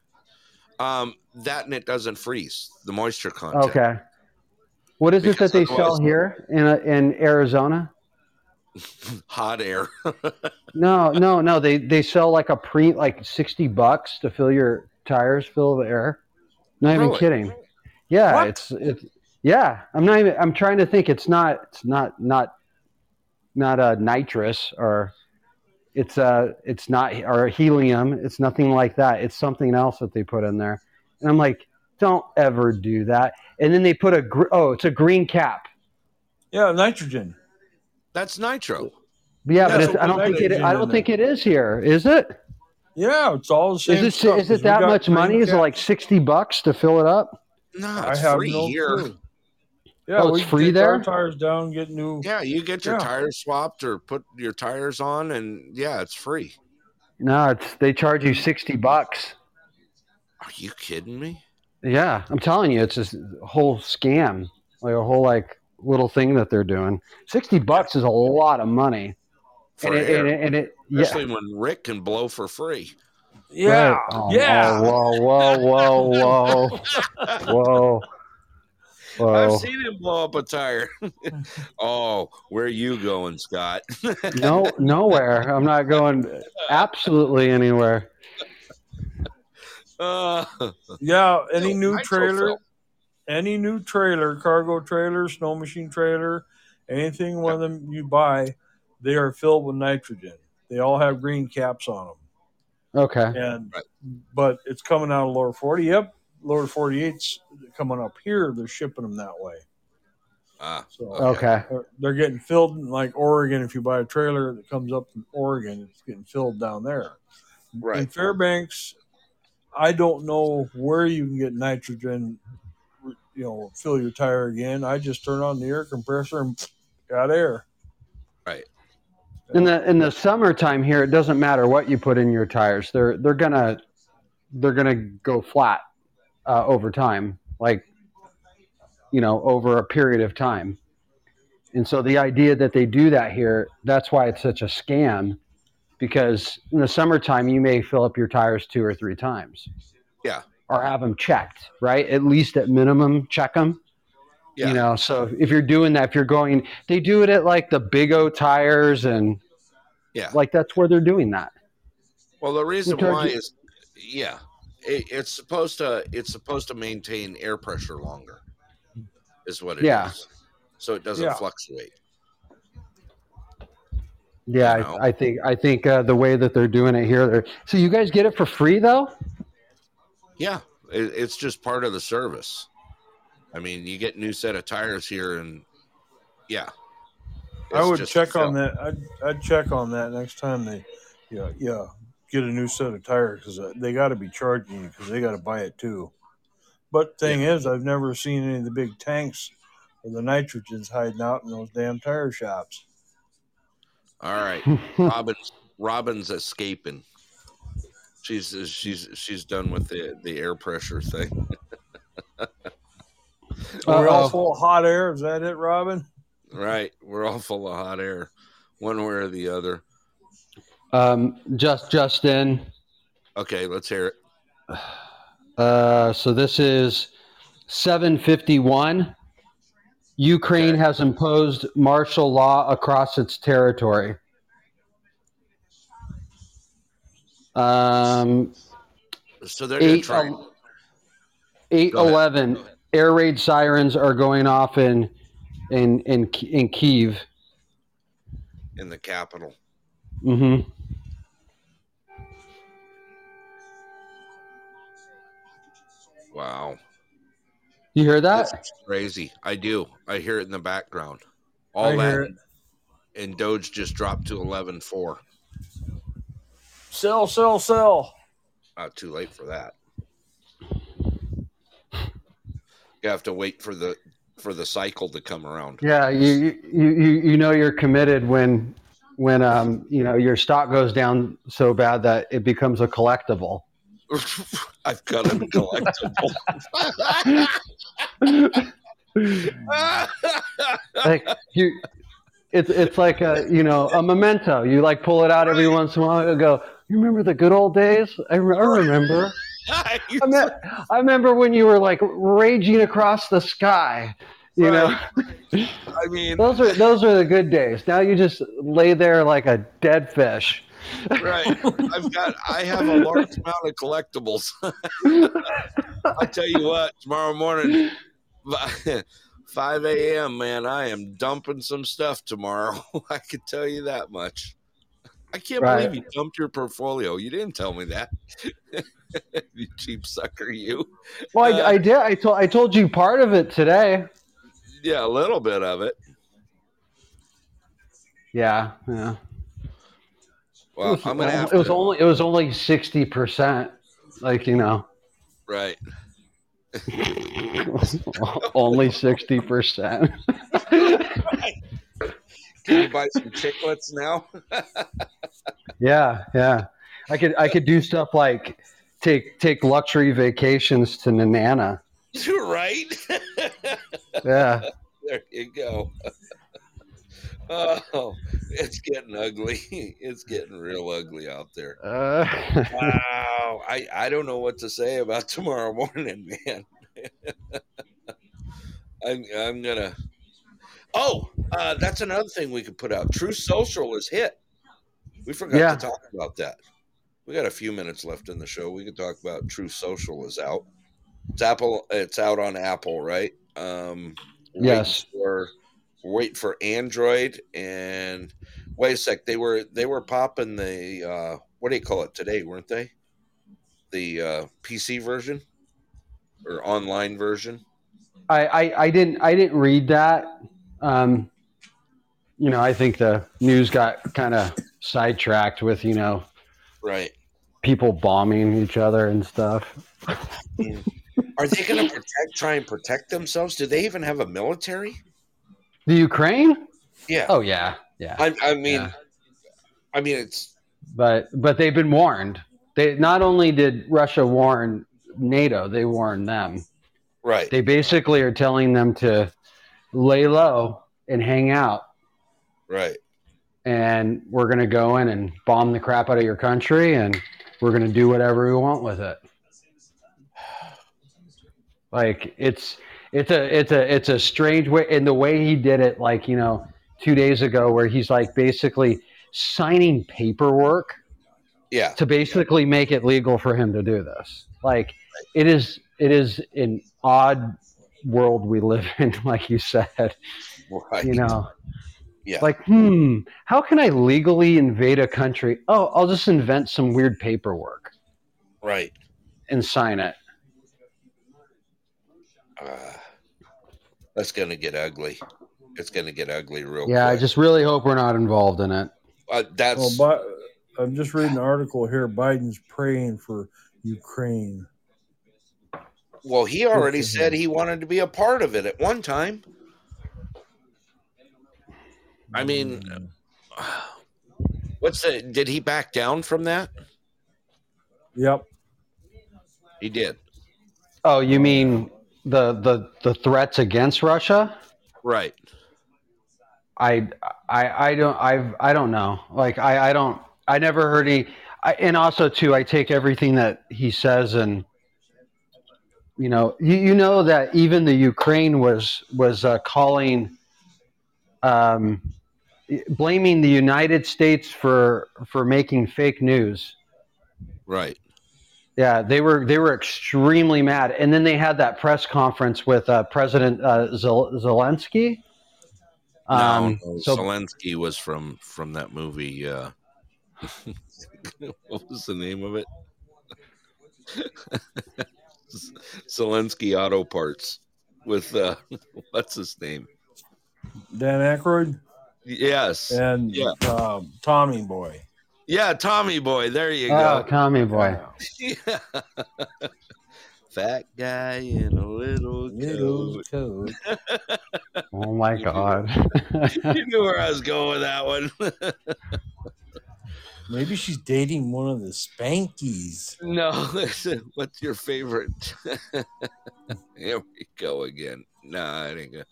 Um, that and it doesn't freeze the moisture content. Okay. What is it that they sell here in uh, in Arizona? Hot air. No, no, no. They they sell like a pre like sixty bucks to fill your tires full of air. Not even kidding. Yeah, What? it's it's yeah. I'm not even. I'm trying to think. It's not. It's not not not a nitrous or it's a it's not or helium. It's nothing like that. It's something else that they put in there. And I'm like, don't ever do that. And then they put a gr- oh, it's a green cap. Yeah, nitrogen. That's nitro. Yeah, Yeah, but it's, I don't think it. I don't there. think it is here. Is it? Yeah, it's all the same. Is it? stuff, Is 'cause it that much green money? Is it like sixty bucks to fill it up? No, I it's have free no here. clue. Yeah, Oh, we it's free take there? Tires down, get new. Yeah, you get your Yeah. tires swapped or put your tires on, and yeah, it's free. No, it's they charge you sixty bucks. Are you kidding me? Yeah, I'm telling you, it's this whole scam, like a whole like little thing that they're doing. Sixty bucks is a lot of money, For and it, air. and it, and it yeah. Especially when Rick can blow for free. Yeah, Right. Oh, yeah. oh, whoa, whoa, whoa, whoa, whoa. Whoa. I've seen him blow up a tire. oh, where are you going, Scott? no, nowhere. I'm not going absolutely anywhere. Uh, Yeah, any no, new trailer, any new trailer, cargo trailer, snow machine trailer, anything one of them you buy, they are filled with nitrogen. They all have green caps on them. Okay. And Right. but it's coming out of lower 40. Yep, lower 48's coming up here. They're shipping them that way. Ah, So Okay. they're, they're getting filled in like Oregon. If you buy a trailer that comes up from Oregon, it's getting filled down there. Right. In. Fairbanks, I don't know where you can get nitrogen. You know, fill your tire again. I just turn on the air compressor and got air. Right. In the in the summertime here, it doesn't matter what you put in your tires. They're they're gonna they're gonna go flat uh, over time, like you know, over a period of time. And so the idea that they do that here, that's why it's such a scam, because in the summertime you may fill up your tires two or three times. Yeah. Or have them checked, right? At least at minimum, check them. Yeah. You know, so if you're doing that, if you're going, they do it at like the Big O tires and Yeah. like that's where they're doing that. Well, the reason why is, yeah, it, it's supposed to it's supposed to maintain air pressure longer, is what it is. Yeah. So it doesn't Yeah. fluctuate. Yeah, You know? I, I think I think uh, the way that they're doing it here, so you guys get it for free though. Yeah, it, it's just part of the service. I mean, you get a new set of tires here, and yeah, I would check fill. on that. I'd, I'd check on that next time they, yeah, yeah, get a new set of tires because uh, they got to be charging you because they got to buy it too. But thing is, I've never seen any of the big tanks or the nitrogen's hiding out in those damn tire shops. All right, Robin's Robin's escaping. She's she's she's done with the the air pressure thing. We're all full of hot air. Is that it, Robin? Right, we're all full of hot air, one way or the other. Um, just just in. Okay, let's hear it. Uh, so this is 751. Ukraine Okay. has imposed martial law across its territory. Um, So they're eight, try. el- eight Go ahead. eleven air raid sirens are going off in in in in Kiev. in the capital. hmm Wow, You hear that? that's crazy. I do. I hear it in the background. All I that, hear it. and Doge just dropped to eleven four. Sell, sell, sell. Not too late for that. You have to wait for the for the cycle to come around. Yeah, you you you you know you're committed when when um you know your stock goes down so bad that it becomes a collectible. I've got a collectible. like you it's it's like a you know a memento. You like pull it out every once in a while and go you remember the good old days? I, I remember. I, me- I remember when you were like raging across the sky you know? I mean, those are those are the good days. Now you just lay there like a dead fish right? I've got. I have a large amount of collectibles. I tell you what, tomorrow morning, five a.m. Man, I am dumping some stuff tomorrow. I can tell you that much. I can't Right. believe you dumped your portfolio. You didn't tell me that. you cheap sucker, you. well Uh, I, I did i told i told you part of it today Yeah, a little bit of it. yeah yeah Well, it was, I'm gonna have it was to. only it was only 60% like you know Right. only 60% Can you buy some chiclets now? Yeah, yeah. I could I could do stuff like take take luxury vacations to Nenana. You're right. Yeah. there you go. Oh, it's getting ugly. It's getting real ugly out there. Uh, Wow. I, I don't know what to say about tomorrow morning, man. I'm, I'm gonna. Oh, uh, that's another thing we could put out. Truth Social is hit. We forgot Yeah. to talk about that. We got a few minutes left in the show. We could talk about Truth Social is out. It's Apple. It's out on Apple, right? Um, Yes. waiting Wait for Android and wait a sec. They were they were popping the uh, what do you call it today, weren't they? The uh, PC version or online version. I, I, I didn't I didn't read that. Um, you know, I think the news got kind of sidetracked with you know Right. people bombing each other and stuff. Are they going to protect, try and protect themselves? Do they even have a military? The Ukraine? Yeah. Oh yeah, yeah. I, I mean, Yeah. I mean, it's But but they've been warned. They not only did Russia warn NATO, they warned them. right. They basically are telling them to lay low and hang out, right. and we're going to go in and bomb the crap out of your country, and we're going to do whatever we want with it. Like it's it's a it's a it's a strange way, and the way he did it, like you know, two days ago, where he's like basically signing paperwork Yeah. to basically make it legal for him to do this. Like it is it is an odd world we live in, like you said. Right. You know. Yeah. Like, hmm, how can I legally invade a country? Oh, I'll just invent some weird paperwork Right. and sign it. Uh, that's going to get ugly. It's going to get ugly real quick. Yeah, I just really hope we're not involved in it. uh, that's Well, Bi- I'm just reading an article here. Biden's praying for Ukraine. well. He already said he wanted to be a part of it at one time. I mean, Mm. what's the? Did he back down from that? Yep. He did. Oh, you mean the the the threats against Russia? Right. I I I don't I've I don't know. Like I I don't I never heard any. I, and also too, I take everything that he says and you know you, you know that even the Ukraine was was uh, calling um, blaming the United States for for making fake news. Right. Yeah, they were they were extremely mad, and then they had that press conference with uh, President uh, Zel- Zelensky. Um, no, no, so Zelensky was from from that movie. Uh, what was the name of it? Zelensky Auto Parts with uh, what's his name? Dan Aykroyd Yes, and Yeah. um, Tommy Boy. Yeah, Tommy Boy. There you oh, go. Tommy boy. Yeah. Fat guy in a little Little coat. coat. Oh my god. You knew where I was going with that one. Maybe she's dating one of the Spankies. No, listen, what's your favorite? Here we go again. No, I didn't go.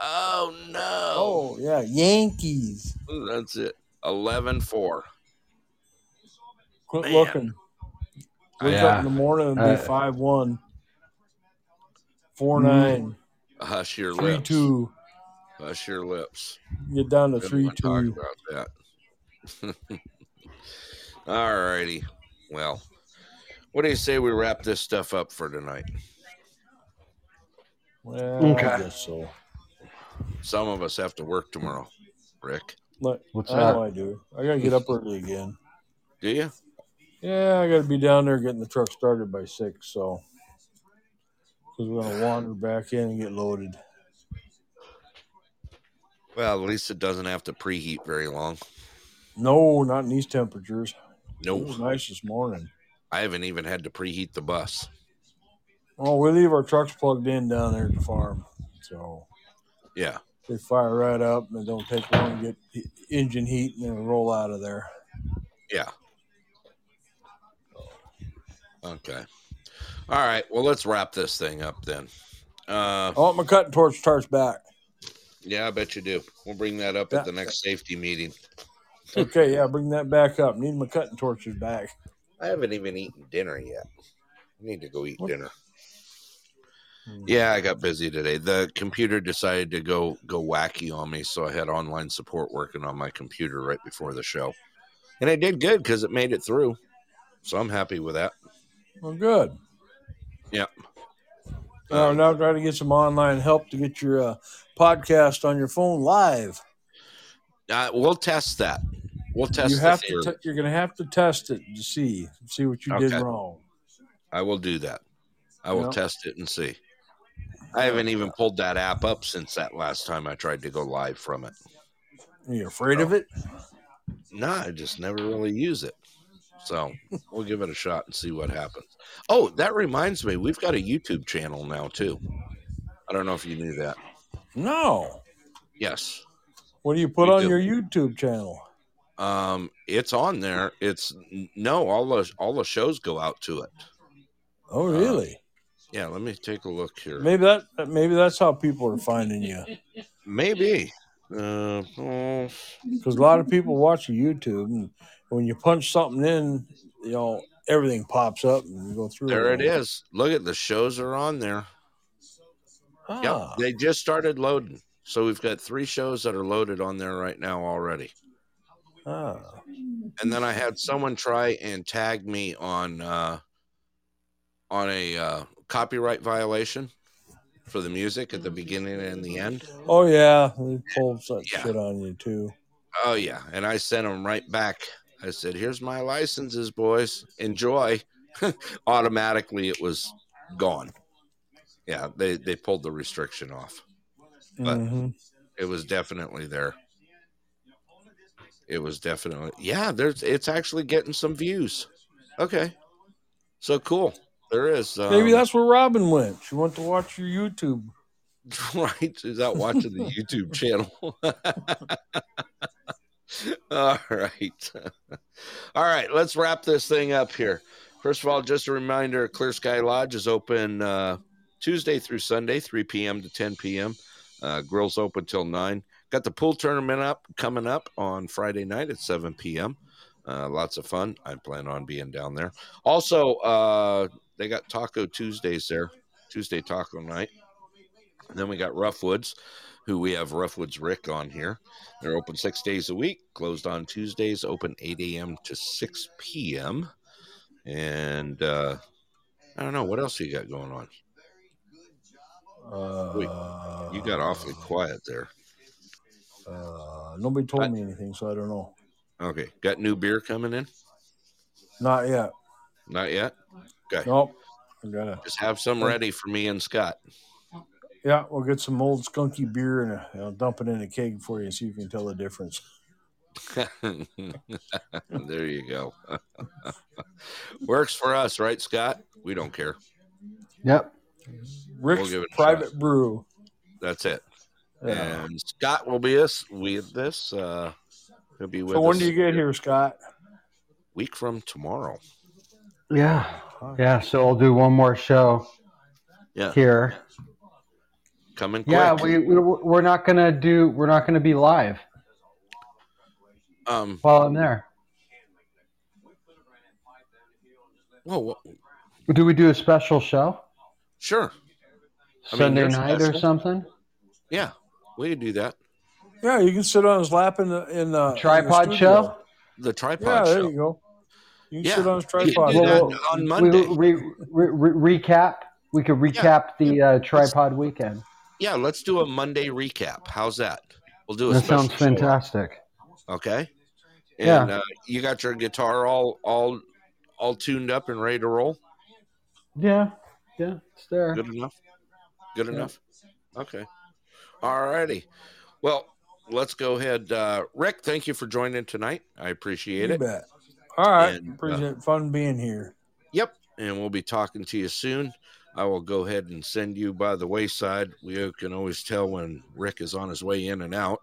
Oh no. Oh yeah, Yankees. That's it. 11 4. Quit Man. looking. Wake Yeah. up in the morning and be Uh, five one. Four nine. Hush your Three lips. two. Hush your lips. Get down to We don't three wanna talk two. about that. All righty. Well, what do you say we wrap this stuff up for tonight? Well, Okay. I guess so. Some of us have to work tomorrow, Rick. Look, What's I know? I do. I gotta get up early again. Do you? Yeah, I gotta be down there getting the truck started by six. So, because we're gonna wander back in and get loaded. Well, at least it doesn't have to preheat very long. No, not in these temperatures. It No, was nice this morning. I haven't even had to preheat the bus. Oh, we leave our trucks plugged in down there at the farm, so Yeah. they fire right up and it don't take long to get engine heat and then roll out of there. Yeah. Okay. All right. Well, let's wrap this thing up then. Uh, I want my cutting torch starts back. yeah, I bet you do. We'll bring that up Yeah. at the next safety meeting. Okay, yeah, bring that back up. Need my cutting torches back. I haven't even eaten dinner yet. I need to go eat What? dinner. Yeah, I got busy today. The computer decided to go go wacky on me, so I had online support working on my computer right before the show, and it did good because it made it through. So I'm happy with that. Well, good. Yep. Uh, now try to get some online help to get your uh, podcast on your phone live. Uh, we'll test that. We'll test. you have to. theory. T- you're going to have to test it to see see what you did wrong. I will do that. I will Yeah. test it and see. I haven't even pulled that app up since that last time I tried to go live from it. Are you afraid of it? No, I just never really use it. So we'll give it a shot and see what happens. Oh, that reminds me, we've got a YouTube channel now too. I don't know if you knew that. No. Yes. What do you put We on do. your YouTube channel? Um, it's on there. It's no, all the all the shows go out to it. Oh, really? Yeah, let me take a look here. maybe that maybe that's how people are finding you. Maybe. Uh, oh, Because a lot of people watch YouTube, and when you punch something in, you know everything pops up, and you go through. there it all. is. Look at the shows are on there. Ah, Yep, they just started loading. So we've got three shows that are loaded on there right now already. ah. And then I had someone try and tag me on uh, on a uh, copyright violation for the music at the beginning and the end. Oh yeah, they pulled such Yeah. shit on you too. Oh yeah, and I sent them right back. I said, "Here's my licenses, boys. Enjoy." Automatically, it was gone. Yeah, they they pulled the restriction off. But- Mhm. It was definitely there. It was definitely yeah. There's it's actually getting some views. Okay, so cool. There is um, Maybe that's where Robin went. She went to watch your YouTube. right. she's out watching the YouTube channel? All right. All right. Let's wrap this thing up here. First of all, just a reminder Clear Sky Lodge is open uh, Tuesday through Sunday, 3 p.m. to 10 p.m. Uh, grills open till 9. Got the pool tournament up coming up on Friday night at 7 p.m. Uh, lots of fun. I plan on being down there. Also, uh, they got Taco Tuesdays there, Tuesday Taco Night. And then we got Roughwoods, who we have Roughwoods Rick on here. They're open six days a week, closed on Tuesdays, open 8 a.m. to 6 p.m. And uh, I don't know, what else you got going on? Uh, Wait, You got awfully quiet there. Uh, nobody told I- me anything, so I don't know. Okay, got new beer coming in? Not yet. Not yet. Okay, Nope. I'm gonna just have some ready for me and Scott. Yeah, we'll get some old skunky beer and uh, I'll dump it in a keg for you, so you can tell the difference. there you go. Works for us, right, Scott? We don't care. Yep. Rick's give it a private brew. That's it. Yeah. And Scott will be us with this. Uh, he'll be with So when us do you get here, Scott? Week from tomorrow. Yeah. Yeah. So I'll do one more show Yeah, here. Coming quick. Yeah. We, we we're not gonna do. We're not gonna be live um. while I'm there. Whoa, whoa, Do we do a special show sure. I mean, Sunday you're night or something? Yeah, we could do that. Yeah, you can sit on his lap in the in the in the Tripod studio. show. The tripod Yeah, there show. you go. You can Yeah, sit on his we could tripod. do that Well, on We, Monday. re, re, re, recap. We could recap the uh, tripod weekend. Yeah, let's do a Monday recap. How's that? We'll do a That special sounds show. fantastic. Okay. Yeah. Uh, you got your guitar all all all tuned up and ready to roll. Yeah. Yeah. It's there. Good enough. Good enough. Okay. All righty. Well, let's go ahead. Uh, Rick, thank you for joining tonight. I appreciate You it. bet. All right, And, uh, appreciate fun being here. Yep. And we'll be talking to you soon. I will go ahead and send you by the wayside. We can always tell when Rick is on his way in and out.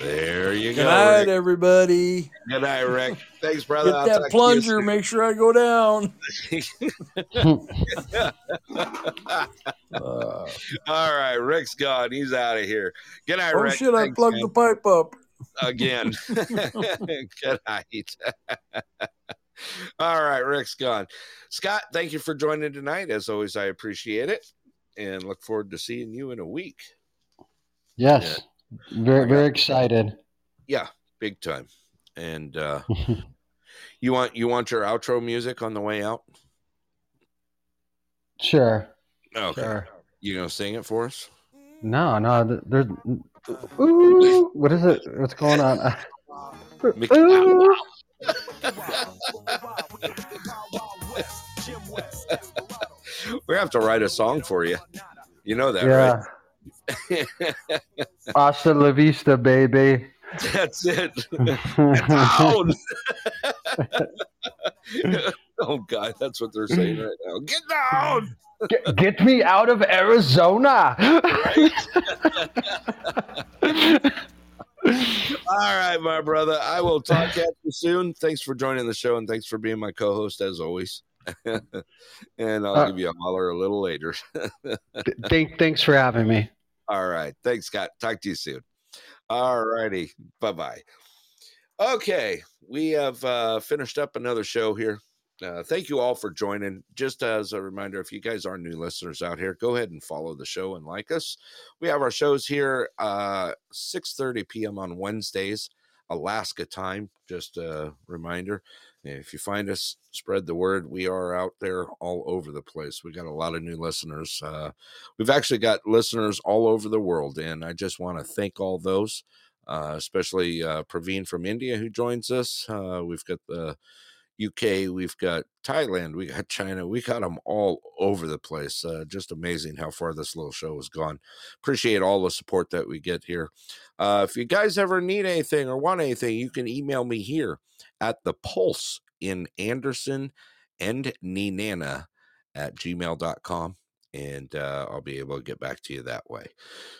There you go. Good night, Rick. everybody. Good night, Rick. Thanks, brother. Get I'll that talk to you plunger. Make sure I go down. Uh, All right, Rick's gone. He's out of here. Good night, oh Rick. shit! I man. the pipe up. again. Good night. All right, Rick's gone. Scott, thank you for joining tonight. As always, I appreciate it and look forward to seeing you in a week. Yes. Very very excited. Yeah, big time. And uh you want you want your outro music on the way out? Sure. Okay. Sure. You gonna sing it for us? No, no, th- there's. Ooh, what is it? What's going on? Uh, Mickey ooh. We have to write a song for you. You know that, Yeah. right? Hasta la vista, baby. That's it. Down. oh God, that's what they're saying right now. Get down. Get, get me out of Arizona. All right, my brother. I will talk at you soon. Thanks for joining the show and thanks for being my co-host as always. and I'll Uh, give you a holler a little later. Thank, thanks for having me. All right. Thanks, Scott. Talk to you soon. All righty. Bye bye. Okay. We have uh, finished up another show here. Uh, thank you all for joining. Just as a reminder, if you guys are new listeners out here, go ahead and follow the show and like us. We have our shows here uh 6:30 p.m. on Wednesdays, Alaska time. Just a reminder. If you find us, spread the word. We are out there all over the place. We got a lot of new listeners. Uh, we've actually got listeners all over the world, and I just want to thank all those, uh, especially uh, Praveen from India who joins us. Uh, we've got the UK, we've got Thailand, we got China, we got them all over the place. Uh, just amazing how far this little show has gone. Appreciate all the support that we get here. Uh, if you guys ever need anything or want anything, you can email me here at the Pulse in Anderson and Nenana at gmail.com. And uh, I'll be able to get back to you that way.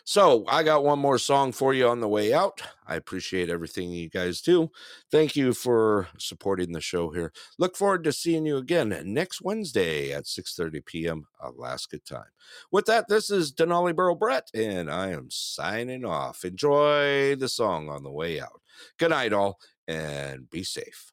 So I got one more song for you on the way out. I appreciate everything you guys do. Thank you for supporting the show here. Look forward to seeing you again next Wednesday at 6:30 p.m. Alaska time. With that, this is Denali Borough Brett, and I am signing off. Enjoy the song on the way out. Good night, all, and be safe.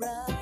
Gonna